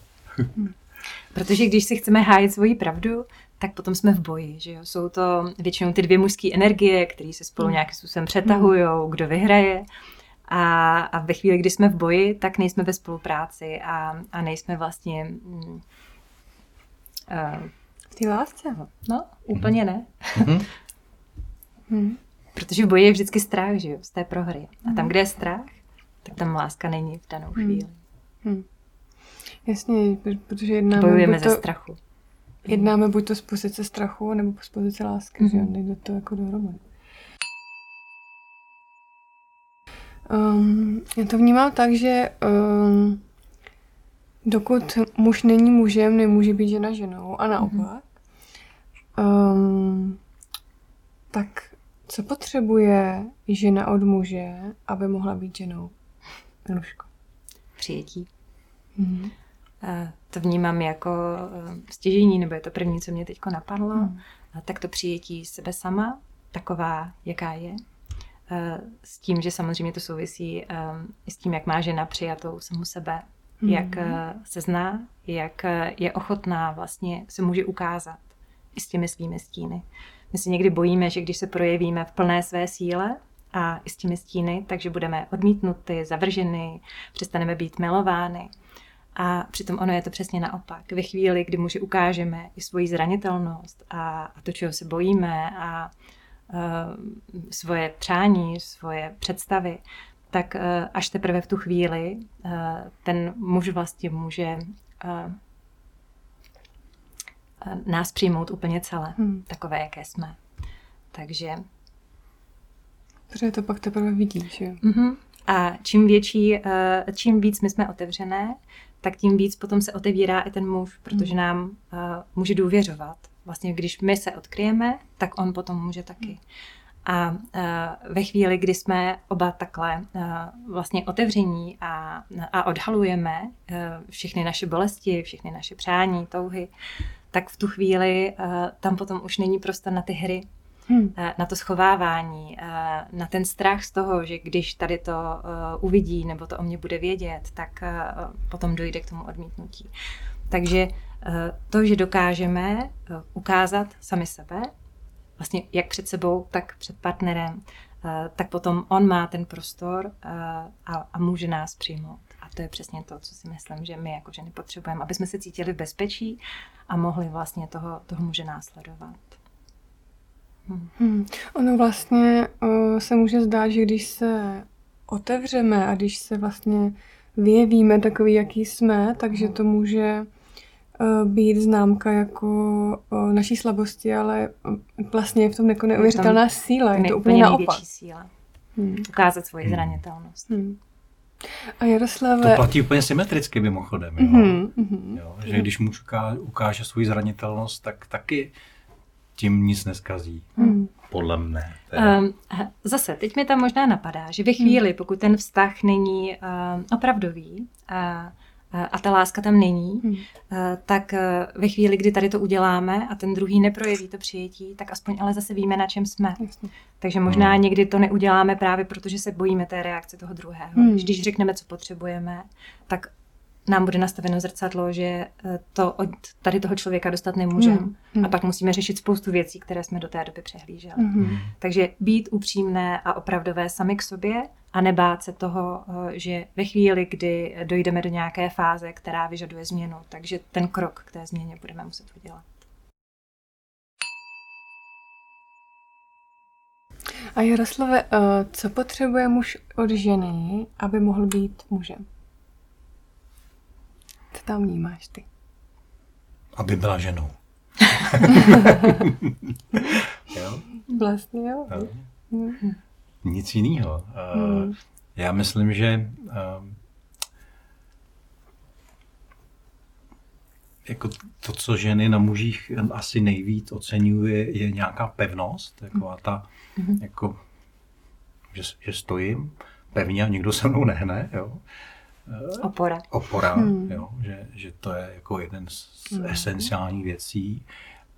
Protože když si chceme hájit svoji pravdu, tak potom jsme v boji, že jo? Jsou to většinou ty dvě mužské energie, které se spolu Hmm. nějakým způsobem přetahují, kdo vyhraje. A, a ve chvíli, kdy jsme v boji, tak nejsme ve spolupráci a, a nejsme vlastně mm, Uh, v té lásce? No, úplně ne. Mhm. <laughs> Hmm. Protože v boji je vždycky strach, že jo, z té prohry. A tam, kde je strach, tak tam láska není v danou chvíli. Hmm. Jasně, protože jednáme Bojujeme buď ze to, strachu. Jednáme buď to z pozice strachu, nebo z pozice lásky, mm-hmm. že nejde to jako dohromady. Um, já to vnímám tak, že um, dokud muž není mužem, nemůže být žena ženou a naopak. Um, tak co potřebuje žena od muže, aby mohla být ženou? Miluško. Přijetí. Mhm. To vnímám jako eh, stěžení, nebo je to první, co mě teď napadlo. Hmm. Tak to přijetí sebe sama, taková, jaká je. Eh, S tím, že samozřejmě to souvisí eh, i s tím, jak má žena přijatou samu sebe, Mhm. jak se zná, jak je ochotná vlastně se může ukázat i s těmi svými stíny. My se někdy bojíme, že když se projevíme v plné své síle a i s těmi stíny, takže budeme odmítnuty, zavrženy, přestaneme být milovány. A přitom ono je to přesně naopak. Ve chvíli, kdy muži ukážeme i svoji zranitelnost a, a to, čeho se bojíme a uh, svoje přání, svoje představy, tak uh, až teprve v tu chvíli uh, ten muž vlastně může uh, nás přijmout úplně celé, Hmm. takové, jaké jsme. Takže Protože to pak teprve vidíš, že? Mhm. A čím větší, eh, čím víc my jsme otevřené, tak tím víc potom se otevírá i ten muž, protože nám eh, může důvěřovat. Vlastně když my se odkryjeme, tak on potom může taky. A eh, ve chvíli, kdy jsme oba takhle eh, vlastně otevření a, a odhalujeme eh, všechny naše bolesti, všechny naše přání, touhy, tak v tu chvíli eh, tam potom už není prostor na ty hry, Hmm. eh, na to schovávání, eh, na ten strach z toho, že když tady to eh, uvidí nebo to o mě bude vědět, tak potom dojde k tomu odmítnutí. Takže to, že dokážeme ukázat sami sebe, vlastně jak před sebou, tak před partnerem, tak potom on má ten prostor a, a může nás přijmout. A to je přesně to, co si myslím, že my jako ženy potřebujeme, aby jsme se cítili v bezpečí a mohli vlastně toho, toho muže následovat. Hmm. Ono vlastně uh, se může zdát, že když se otevřeme a když se vlastně vyjevíme takový, jaký jsme, takže to může uh, být známka jako uh, naší slabosti, ale vlastně je v tom jako neuvěřitelná síla. Je to úplně naopak. největší síla. Hmm. Ukázat svoji Hmm. zranitelnost. Hmm. A To Jaroslave... platí úplně symetricky mimochodem. Jo? Mhm, mhm. Jo? Že když muž uká- ukáže svou zranitelnost, tak taky tím nic neskazí. Hmm. Podle mne. teda. Um, zase, teď mi tam možná napadá, že ve chvíli, pokud ten vztah není um, opravdový a, a, a ta láska tam není, Hmm. uh, tak uh, ve chvíli, kdy tady to uděláme a ten druhý neprojeví to přijetí, tak aspoň ale zase víme, na čem jsme. Jasně. Takže možná Hmm. někdy to neuděláme právě proto, že se bojíme té reakce toho druhého. Hmm. Když řekneme, co potřebujeme, tak nám bude nastaveno zrcadlo, že eh, to od tady toho člověka dostat nemůžeme. Hmm. Hmm. A pak musíme řešit spoustu věcí, které jsme do té doby přehlíželi. Mhm. Takže být upřímné a opravdové sami k sobě a nebát se toho, eh, že ve chvíli, kdy dojdeme do nějaké fáze, která vyžaduje změnu, takže ten krok k té změně budeme muset udělat. A Jaroslave, uh, co potřebuje muž od ženy, aby mohl být mužem? Co tam vnímáš ty? Aby byla ženou. <laughs> jo? Vlastně jo. Jo. Hmm. Nic jiného. Hmm. Já myslím, že eh, jako to, co ženy na mužích asi nejvíc oceňuje, je nějaká pevnost, jako a ta, Mhm. jako, že, že stojím pevně a nikdo se mnou nehne, jo. Opora. Opora, Hmm. jo, že, že to je jako jeden z Hmm. esenciálních věcí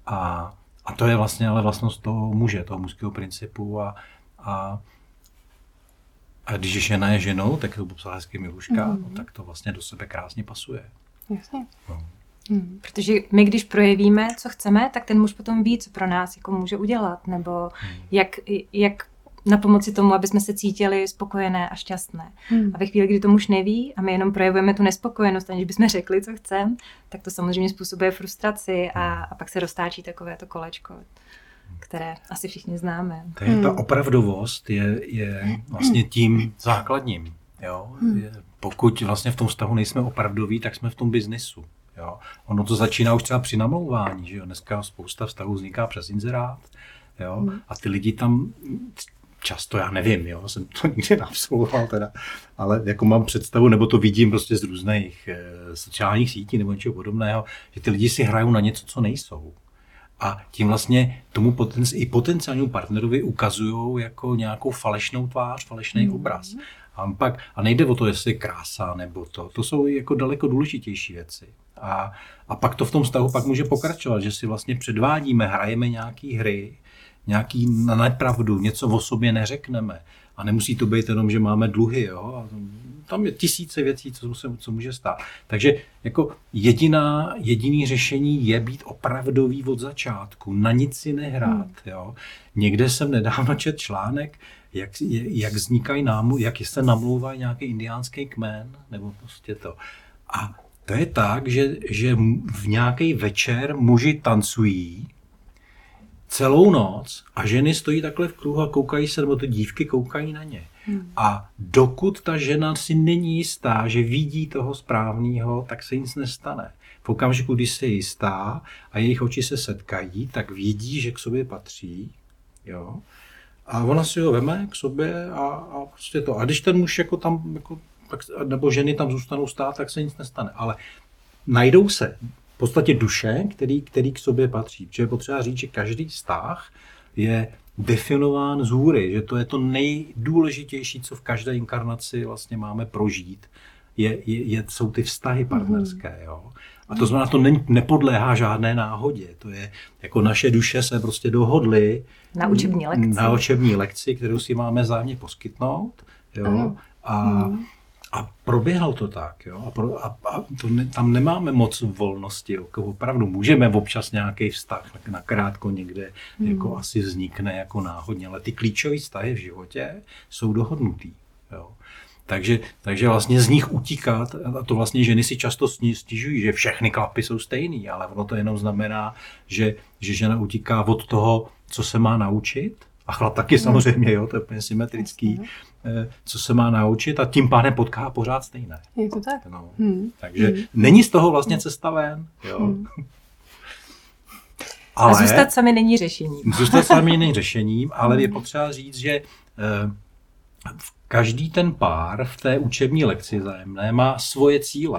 a, a to je vlastně ale vlastnost toho muže, toho mužského principu a, a a když žena je ženou, tak to popsala hezky Miluška, Mhm. no, tak to vlastně do sebe krásně pasuje. Jasně. No. Hmm. Protože my, když projevíme, co chceme, tak ten muž potom ví, co pro nás jako může udělat, nebo Hmm. jak, jak na pomoci tomu, aby jsme se cítili spokojené a šťastné. Hmm. A ve chvíli, kdy to muž neví a my jenom projevujeme tu nespokojenost, aniž bychom řekli, co chceme, tak to samozřejmě způsobuje frustraci a, a pak se roztáčí takové to kolečko, které asi všichni známe. To je, ta hmm. opravdovost je, je vlastně tím základním. Jo? Hmm. Je, pokud vlastně v tom vztahu nejsme opravdoví, tak jsme v tom biznisu. Jo? Ono to začíná už třeba při namlouvání. Že jo? Dneska spousta vztahů vzniká přes inzerát. Jo? Hmm. A ty lidi tam často, já nevím, jo, jsem to <laughs> nikdy neabsolvoval teda, ale jako mám představu, nebo to vidím prostě z různých e, sociálních sítí nebo něčeho podobného, že ty lidi si hrajou na něco, co nejsou. A tím vlastně tomu potenci- i potenciálnímu partnerovi ukazují jako nějakou falešnou tvář, falešný mm. obraz. A pak, a nejde o to, jestli je krása nebo to, to jsou jako daleko důležitější věci. A, a pak to v tom vztahu pak může pokračovat, že si vlastně předvádíme, hrajeme nějaký hry, nějaký na nepravdu, něco o sobě neřekneme. A nemusí to být jenom, že máme dluhy. Jo? A tam je tisíce věcí, co, se, co může stát. Takže jako jediná, jediný řešení je být opravdový od začátku, na nic si nehrát. Hmm. Jo? Někde jsem nedávno čet článek, jak, jak vznikají námu, jak se namlouvají nějaký indiánský kmen, nebo prostě to. A to je tak, že, že v nějaký večer muži tancují, celou noc a ženy stojí takhle v kruhu a koukají se, nebo ty dívky koukají na ně. Hmm. A dokud ta žena si není jistá, že vidí toho správného, tak se nic nestane. V okamžiku, kdy se jistá a jejich oči se setkají, tak vidí, že k sobě patří. Jo? A ona si ho veme k sobě a, a prostě to. A když ten muž jako tam, jako, tak, nebo ženy tam zůstanou stát, tak se nic nestane. Ale najdou se podstatě duše, který, který k sobě patří. Protože je potřeba říct, že každý vztah je definován z hůry, že to je to nejdůležitější, co v každé inkarnaci vlastně máme prožít, je, je, je, jsou ty vztahy partnerské. Mm. Jo? A to znamená, to ne, nepodléhá žádné náhodě. To je, jako naše duše se prostě dohodly na učební lekci, na učební lekci kterou si máme zájemně poskytnout. Jo? A, mm a proběhlo to tak, jo? A, pro, a, a to ne, tam nemáme moc volnosti, jo? Jako opravdu můžeme občas nějaký vztah na krátko někde hmm. jako asi vznikne jako náhodně, ale ty klíčové vztahy v životě jsou dohodnutý. Jo? Takže, takže vlastně z nich utíkat, a to vlastně ženy si často stěžují, že všechny klapy jsou stejný, ale ono to jenom znamená, že, že žena utíká od toho, co se má naučit, a chlap taky hmm. samozřejmě, jo, to je úplně symetrický, Eh, co se má naučit a tím pádem potká pořád stejné. Je to tak? No. Hmm. Takže hmm. není z toho vlastně cesta ven. Jo. Hmm. <laughs> Ale, a zůstat sami není řešením. <laughs> Zůstat sami není <laughs> řešením, ale je hmm. potřeba říct, že eh, každý ten pár v té učební lekci zájemné má svoje cíle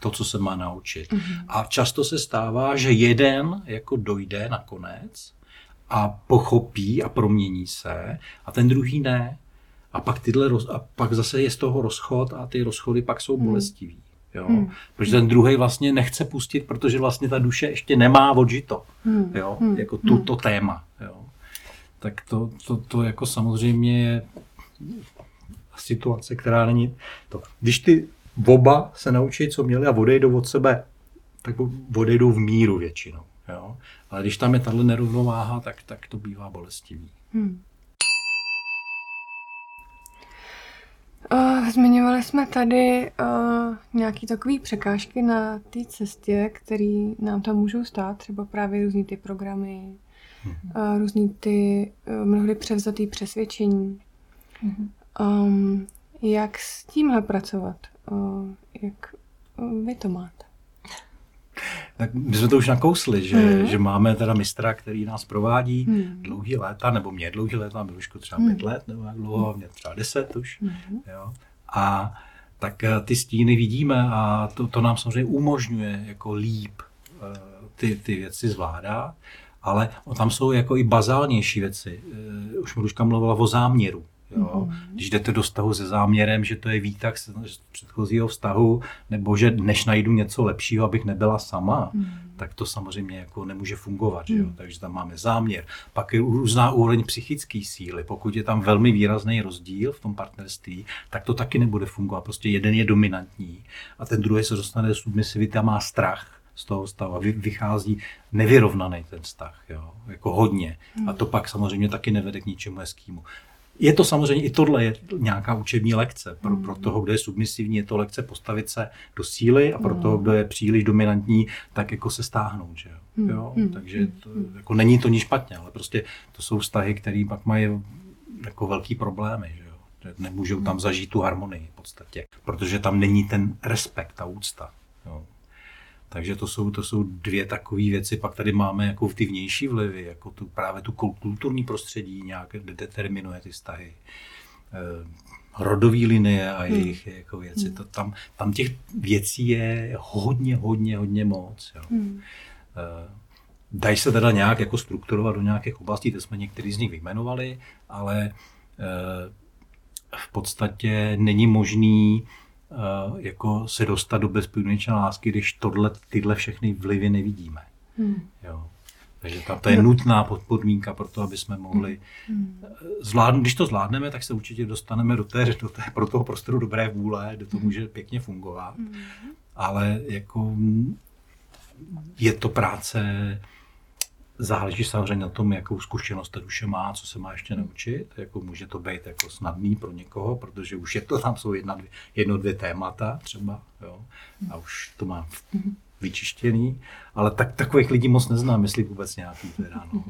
to, co se má naučit. Mm-hmm. A často se stává, že jeden jako dojde nakonec a pochopí a promění se a ten druhý ne. A pak, tyhle, a pak zase je z toho rozchod a ty rozchody pak jsou hmm. bolestivý. Jo? Hmm. Protože ten druhý vlastně nechce pustit, protože vlastně ta duše ještě nemá odžito. Hmm. Jo? Hmm. Jako tuto hmm. téma. Jo? Tak to, to, to jako samozřejmě je situace, která není to. Když ty oba se naučí, co měli a odejdou od sebe, tak odejdou v míru většinou. Jo? Ale když tam je tahle nerovnováha, tak, tak to bývá bolestivý. Hmm. Uh, zmiňovali jsme tady uh, nějaké takové překážky na té cestě, které nám tam můžou stát, třeba právě různý ty programy, mm-hmm. uh, různý ty uh, mnohdy převzatý přesvědčení. Mm-hmm. Um, jak s tímhle pracovat? Uh, jak vy to máte? Tak my jsme to už nakousli, že, mm. že máme teda mistra, který nás provádí mm. dlouhý léta, nebo mě dlouhý léta, Miluško třeba mm. pět let, nebo jak dlouho, mě třeba deset už. Mm. Jo. A tak eh, ty stíny vidíme a to, to nám samozřejmě umožňuje jako líp eh, ty, ty věci zvládat, ale tam jsou jako i bazálnější věci. Eh, už Miluška mluvila o záměru. Jo? Mm-hmm. Když jdete do vztahu se záměrem, že to je výtah z předchozího vztahu, nebo že než najdu něco lepšího, abych nebyla sama, mm-hmm. tak to samozřejmě jako nemůže fungovat. Mm-hmm. Jo? Takže tam máme záměr. Pak je různá úroveň psychické síly. Pokud je tam velmi výrazný rozdíl v tom partnerství, tak to taky nebude fungovat. Prostě jeden je dominantní a ten druhý se dostane do submisivity a má strach z toho stavu a vychází nevyrovnaný ten vztah, jo? jako hodně. A to pak samozřejmě taky nevede k ničemu hezkému je to samozřejmě, i tohle je nějaká učební lekce. Pro, pro toho, kdo je submisivní, je to lekce postavit se do síly a pro toho, kdo je příliš dominantní, tak jako se stáhnout. Že jo? Jo? Takže to, jako není to nic špatně, ale prostě to jsou vztahy, které pak mají jako velký problémy. Že jo? Nemůžou tam zažít tu harmonii v podstatě, protože tam není ten respekt a úcta. Takže to jsou, to jsou dvě takové věci. Pak tady máme jako ty vnější vlivy, jako tu, právě tu kulturní prostředí nějak determinuje ty vztahy. Eh, rodové linie a jejich hmm. jako věci. To, tam, tam těch věcí je hodně, hodně, hodně moc. Jo. Hmm. Eh, dají se teda nějak jako strukturovat do nějakých oblastí, to jsme některý z nich vyjmenovali, ale eh, v podstatě není možný jako se dostat do bezpodmínečné lásky, když tohle, tyhle všechny vlivy nevidíme. Hmm. Jo. Takže ta, to je no. nutná podmínka pro to, aby jsme mohli hmm. zvládnout. Když to zvládneme, tak se určitě dostaneme do, té, do té, pro toho prostoru dobré vůle, kde to může pěkně fungovat. Hmm. Ale jako je to práce Záleží samozřejmě na tom, jakou zkušenost ta duše má, co se má ještě naučit. Jako může to být jako snadný pro někoho, protože už je to, tam jsou jedna, dvě, jedno, dvě témata třeba, jo, a už to má vyčištěný. Ale tak, takových lidí moc neznám, jestli vůbec nějaký teda, no.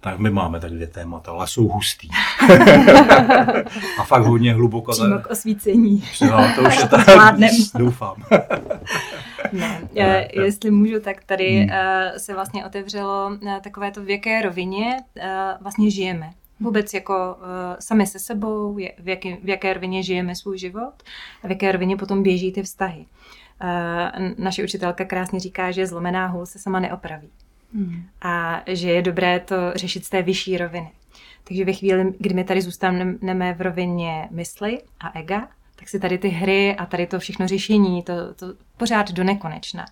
Tak my máme tak dvě témata, ale jsou hustý. <laughs> a fakt hodně hluboko. Přímo k osvícení. No, to už je tak, <laughs> doufám. Ne, ne, jestli můžu, tak tady hmm. uh, se vlastně otevřelo uh, takové to, v jaké rovině vlastně žijeme. Vůbec jako sami se sebou, v, jaký, v jaké rovině žijeme svůj život a v jaké rovině potom běží ty vztahy. Naše učitelka krásně říká, že zlomená hůl se sama neopraví. Hmm. A že je dobré to řešit z té vyšší roviny. Takže ve chvíli, kdy my tady zůstaneme v rovině mysli a ega, tak si tady ty hry a tady to všechno řešení, to, to pořád do nekonečna.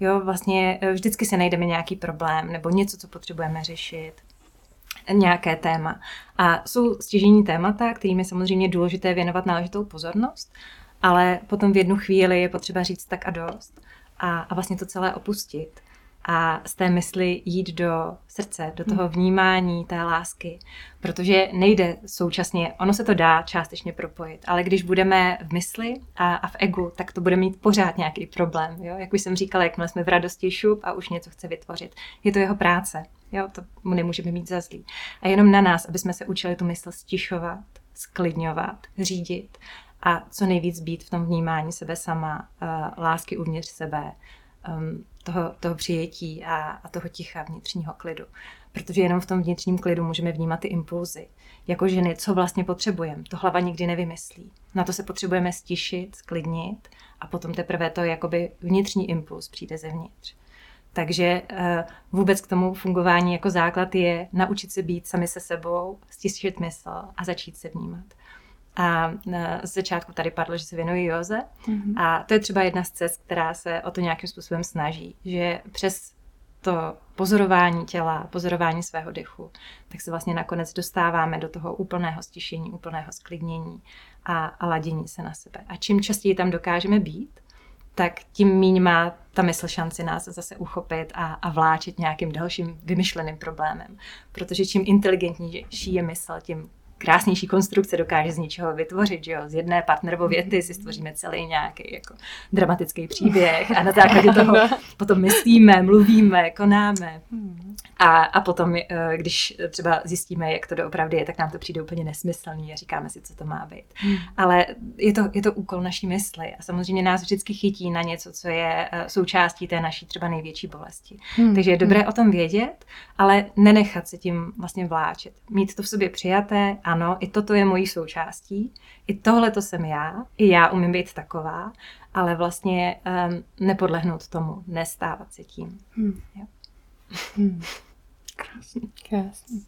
Jo, vlastně eh, vždycky se najdeme nějaký problém nebo něco, co potřebujeme řešit nějaké téma. A jsou stěžení témata, kterým je samozřejmě důležité věnovat náležitou pozornost, ale potom v jednu chvíli je potřeba říct tak a dost a, a vlastně to celé opustit a z té mysli jít do srdce, do toho hmm. vnímání té lásky, protože nejde současně, ono se to dá částečně propojit, ale když budeme v mysli a, a v egu, tak to bude mít pořád nějaký problém. Jo? Jak už jsem říkala, jakmile jsme v radosti šup a už něco chce vytvořit. Je to jeho práce, jo? to mu nemůžeme mít za zlý. A jenom na nás, aby jsme se učili tu mysl stišovat, sklidňovat, řídit a co nejvíc být v tom vnímání sebe sama, uh, lásky uvnitř sebe, um, toho, toho přijetí a, a toho ticha, vnitřního klidu. Protože jenom v tom vnitřním klidu můžeme vnímat ty impulzy. Jako ženy, co vlastně potřebujeme, to hlava nikdy nevymyslí. Na to se potřebujeme stišit, sklidnit a potom teprve to jakoby vnitřní impuls přijde zevnitř. Takže uh, vůbec k tomu fungování jako základ je naučit se být sami se sebou, stišit mysl a začít se vnímat. A z začátku tady padlo, že se věnují józe. Mm-hmm. A to je třeba jedna z cest, která se o to nějakým způsobem snaží. Že přes to pozorování těla, pozorování svého dechu, tak se vlastně nakonec dostáváme do toho úplného stišení, úplného sklidnění a, a ladění se na sebe. A čím častěji tam dokážeme být, tak tím míň má ta mysl šanci nás zase uchopit a, a vláčit nějakým dalším vymyšleným problémem. Protože čím inteligentnější je mysl, tím krásnější konstrukce dokáže z ničeho vytvořit, že jo? Z jedné partnerovou věty si stvoříme celý nějaký jako dramatický příběh a na základě <laughs> toho potom myslíme, mluvíme, konáme. A, a potom, eh, když třeba zjistíme, jak to doopravdy je, tak nám to přijde úplně nesmyslný a říkáme si, co to má být. Hmm. Ale je to, je to úkol naší mysli a samozřejmě nás vždycky chytí na něco, co je eh, součástí té naší třeba největší bolesti. Hmm. Takže je dobré hmm. o tom vědět, ale nenechat se tím vlastně vláčet. Mít to v sobě přijaté, ano, i toto je mojí součástí, i tohle to jsem já, i já umím být taková, ale vlastně um, nepodlehnout tomu, nestávat se tím. Hmm. Jo. Hmm. Krásný. Krásný.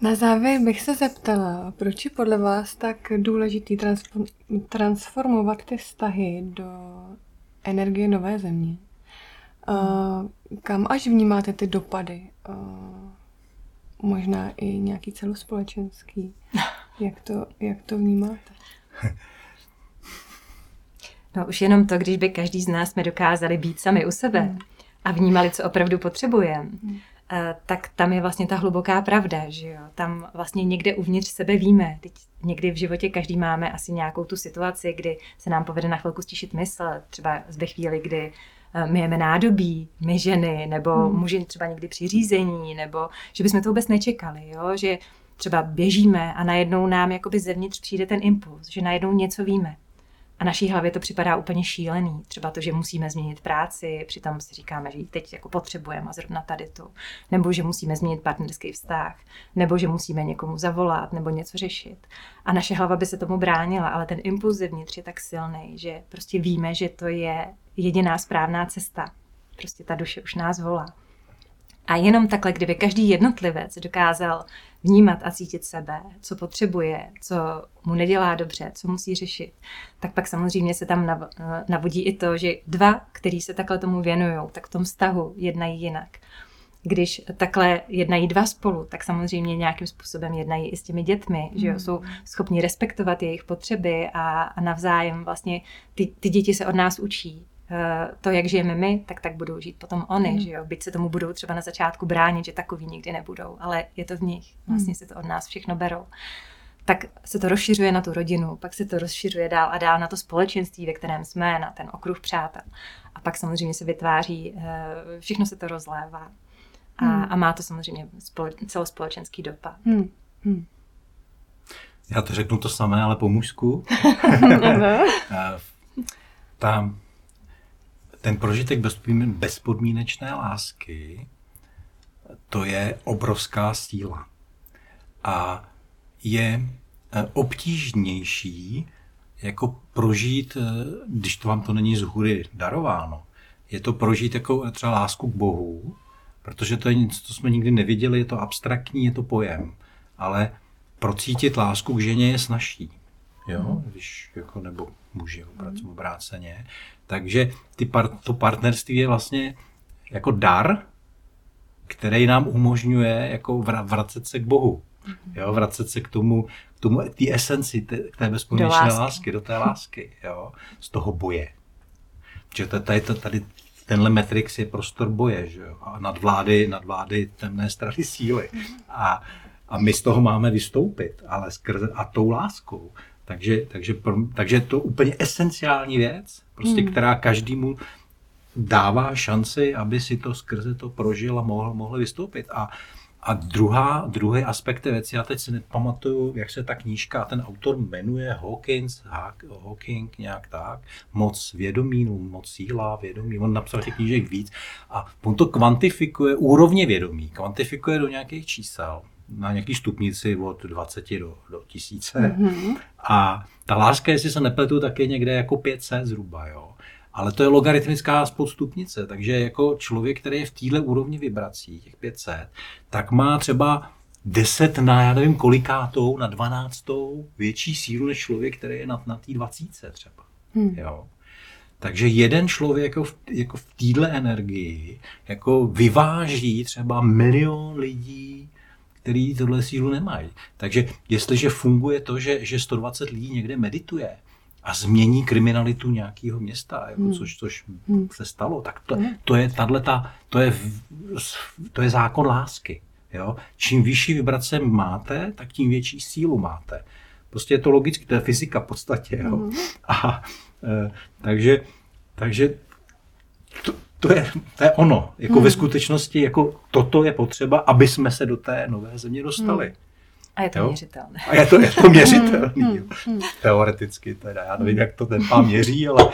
Na závěr bych se zeptala, proč je podle vás tak důležitý transformovat ty vztahy do energie nové země? Uh, kam až vnímáte ty dopady? Uh, možná i nějaký celospolečenský. Jak to, jak to vnímáte? No už jenom to, když by každý z nás jsme dokázali být sami u sebe hmm. a vnímali, co opravdu potřebujeme, eh, tak tam je vlastně ta hluboká pravda, že jo. Tam vlastně někde uvnitř sebe víme. Teď někdy v životě každý máme asi nějakou tu situaci, kdy se nám povede na chvilku stišit mysl, třeba ve chvíli, kdy myjeme nádobí, my ženy, nebo hmm. muži třeba někdy při řízení, nebo že bychom to vůbec nečekali, jo? že třeba běžíme a najednou nám jakoby zevnitř přijde ten impuls, že najednou něco víme. A naší hlavě to připadá úplně šílený. Třeba to, že musíme změnit práci, přitom si říkáme, že ji teď jako potřebujeme a zrovna tady tu. Nebo že musíme změnit partnerský vztah, nebo že musíme někomu zavolat, nebo něco řešit. A naše hlava by se tomu bránila, ale ten impuls zevnitř je tak silný, že prostě víme, že to je jediná správná cesta. Prostě ta duše už nás volá. A jenom takhle, kdyby každý jednotlivec dokázal vnímat a cítit sebe, co potřebuje, co mu nedělá dobře, co musí řešit, tak pak samozřejmě se tam navodí i to, že dva, který se takhle tomu věnují, tak v tom vztahu jednají jinak. Když takhle jednají dva spolu, tak samozřejmě nějakým způsobem jednají i s těmi dětmi, mm. že jo, hmm. jsou schopni respektovat jejich potřeby a, a navzájem vlastně ty, ty děti se od nás učí to, jak žijeme my, tak tak budou žít potom oni, mm. že jo? Byť se tomu budou třeba na začátku bránit, že takový nikdy nebudou, ale je to v nich. Vlastně mm. se to od nás všechno berou. Tak se to rozšiřuje na tu rodinu, pak se to rozšiřuje dál a dál na to společenství, ve kterém jsme, na ten okruh přátel. A pak samozřejmě se vytváří, eh, všechno se to rozlévá. A, mm. a má to samozřejmě celospolečenský dopad. Mm. Mm. Já to řeknu to samé, ale po mužsku. <laughs> Eh, ta ten prožitek bezpodmínečné lásky, to je obrovská síla. A je eh, obtížnější jako prožít, eh, když to vám to není z hůry darováno, je to prožít jako třeba lásku k Bohu, protože to je něco, co jsme nikdy neviděli, je to abstraktní, je to pojem, ale procítit lásku k ženě je snažší. Jo, když jako, nebo muži obráceně. Takže ty par, to partnerství je vlastně jako dar, který nám umožňuje jako vracet se k Bohu. Jo, vracet se k tomu, k tomu té esenci, té, k té bezpodmínečné lásky. lásky, do té lásky, jo, z toho boje. Že tady, tady, tady tenhle Matrix je prostor boje, že jo, a nadvlády, nadvlády temné strany síly. A, a my z toho máme vystoupit, ale skrze a tou láskou. Takže, takže, takže to úplně esenciální věc, prostě, hmm. která každému dává šanci, aby si to skrze to prožil a mohl, mohl vystoupit. A, a druhá, druhý aspekt té věci, já teď si nepamatuju, jak se ta knížka, ten autor jmenuje Hawkins, Hawking, nějak tak, moc vědomí, no, moc síla, vědomí, on napsal těch knížek víc a on to kvantifikuje, úrovně vědomí, kvantifikuje do nějakých čísel na nějaký stupnici od 20 do, do tisíce. Mm-hmm. A ta láska, jestli se nepletu, tak je někde jako 500 zhruba. Jo. Ale to je logaritmická spodstupnice, takže jako člověk, který je v téhle úrovni vibrací, těch 500, tak má třeba 10 na, já nevím kolikátou, na 12 větší sílu než člověk, který je na, na té 20 třeba. Hmm. Jo. Takže jeden člověk jako v, jako v téhle energii jako vyváží třeba milion lidí který tohle sílu nemají. Takže jestliže funguje to, že, že 120 lidí někde medituje a změní kriminalitu nějakého města, jako hmm. což, což hmm. se stalo, tak to, hmm. to je tato, to je, to je zákon lásky. Jo? Čím vyšší vibrace máte, tak tím větší sílu máte. Prostě je to logicky, to je fyzika v podstatě. Jo? Hmm. A, e, takže, takže to, to je, to je ono. Jako hmm. ve skutečnosti jako toto je potřeba, aby jsme se do té nové země dostali. Hmm. A je to jo? měřitelné. A je to, je to měřitelné. Hmm. Hmm. Teoreticky teda. Já nevím, jak to ten pán měří, ale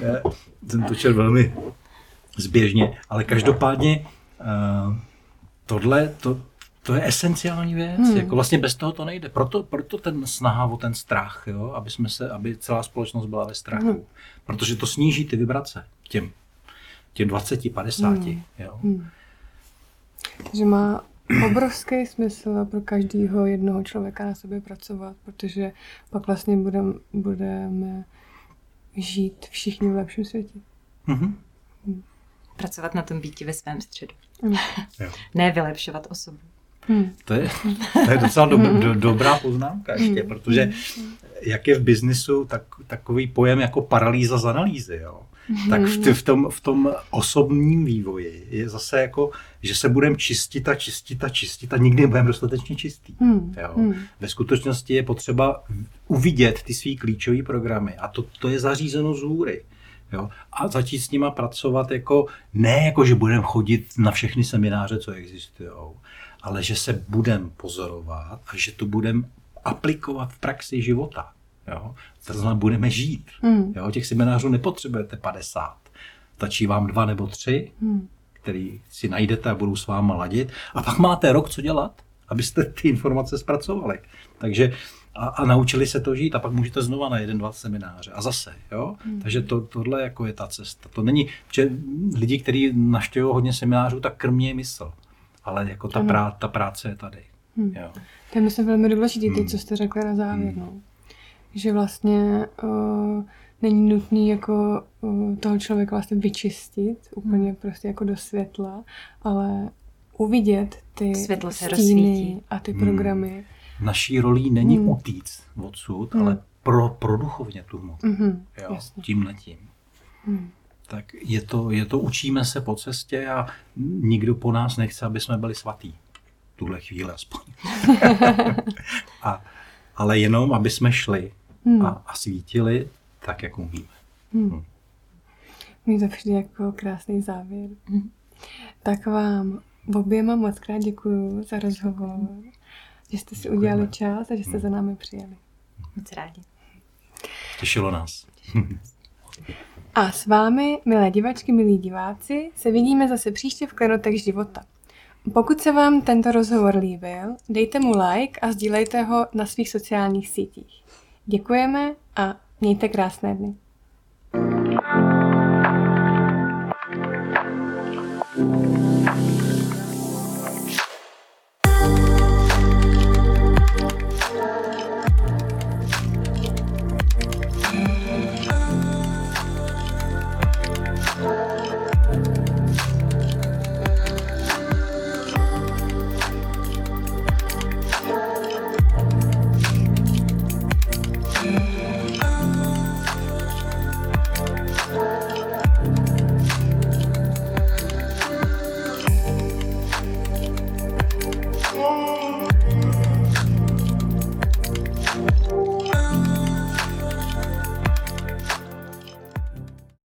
je, jsem to čel velmi zběžně. Ale každopádně uh, tohle, to, to je esenciální věc. Hmm. Jako vlastně bez toho to nejde. Proto, proto ten snaha o ten strach, jo? Aby, jsme se, aby celá společnost byla ve strachu. Hmm. Protože to sníží ty vibrace těm těm 20, 50. Hmm. Jo. Hmm. Že má obrovský smysl pro každého jednoho člověka na sobě pracovat, protože pak vlastně budeme, budeme žít všichni v lepším světě. Mm-hmm. Pracovat na tom býti ve svém středu. Mm. ne vylepšovat osobu. Hmm. To, je, to je docela do, do, dobrá poznámka ještě, hmm. protože jak je v biznisu tak, takový pojem jako paralýza z analýzy. Jo? Mm-hmm. tak v, v, tom, v tom osobním vývoji je zase jako, že se budeme čistit a čistit a čistit a nikdy nebudeme dostatečně čistý. Mm. Jo? Mm. Ve skutečnosti je potřeba uvidět ty svý klíčové programy a to, to je zařízeno z hůry. Jo? A začít s nima pracovat jako, ne jako, že budeme chodit na všechny semináře, co existují, ale že se budeme pozorovat a že to budeme aplikovat v praxi života. Jo? To znamená, budeme žít. Hmm. Jo? Těch seminářů nepotřebujete 50. Stačí vám dva nebo tři, hmm. který si najdete a budou s váma ladit. A pak máte rok co dělat, abyste ty informace zpracovali. Takže a, a naučili se to žít a pak můžete znova na jeden, dva semináře a zase, jo. Hmm. Takže to, tohle jako je ta cesta. To není, že lidi, kteří naštěvují hodně seminářů, tak krmě mysl. Ale jako ta, prá, ta práce je tady. Hmm. Jo. To je myslím velmi důležité, hmm. co jste řekli na závěr. Hmm. No. Že vlastně uh, není nutný jako uh, toho člověka vlastně vyčistit úplně hmm. prostě jako do světla, ale uvidět ty Světlo se stíny a ty hmm. programy. Naší rolí není hmm. utíct odsud, hmm. ale pro, pro duchovně tu hmotu. Hmm. Jo, tím letím. Hmm. Tak je to, je to, učíme se po cestě a nikdo po nás nechce, aby jsme byli svatí tuhle chvíli aspoň. <laughs> <laughs> a, ale jenom, aby jsme šli hmm. a, a svítili tak, jak umíme. Hmm. Hmm. Mně to přijde jako krásný závěr. Hmm. Tak vám oběma moc krát děkuji za rozhovor, že jste si Děkujeme. udělali čas a že jste hmm. za námi přijeli. Moc rádi. Těšilo <laughs> nás. A s vámi, milé divačky, milí diváci, se vidíme zase příště v Klenotech života. Pokud se vám tento rozhovor líbil, dejte mu like a sdílejte ho na svých sociálních sítích. Děkujeme a mějte krásné dny.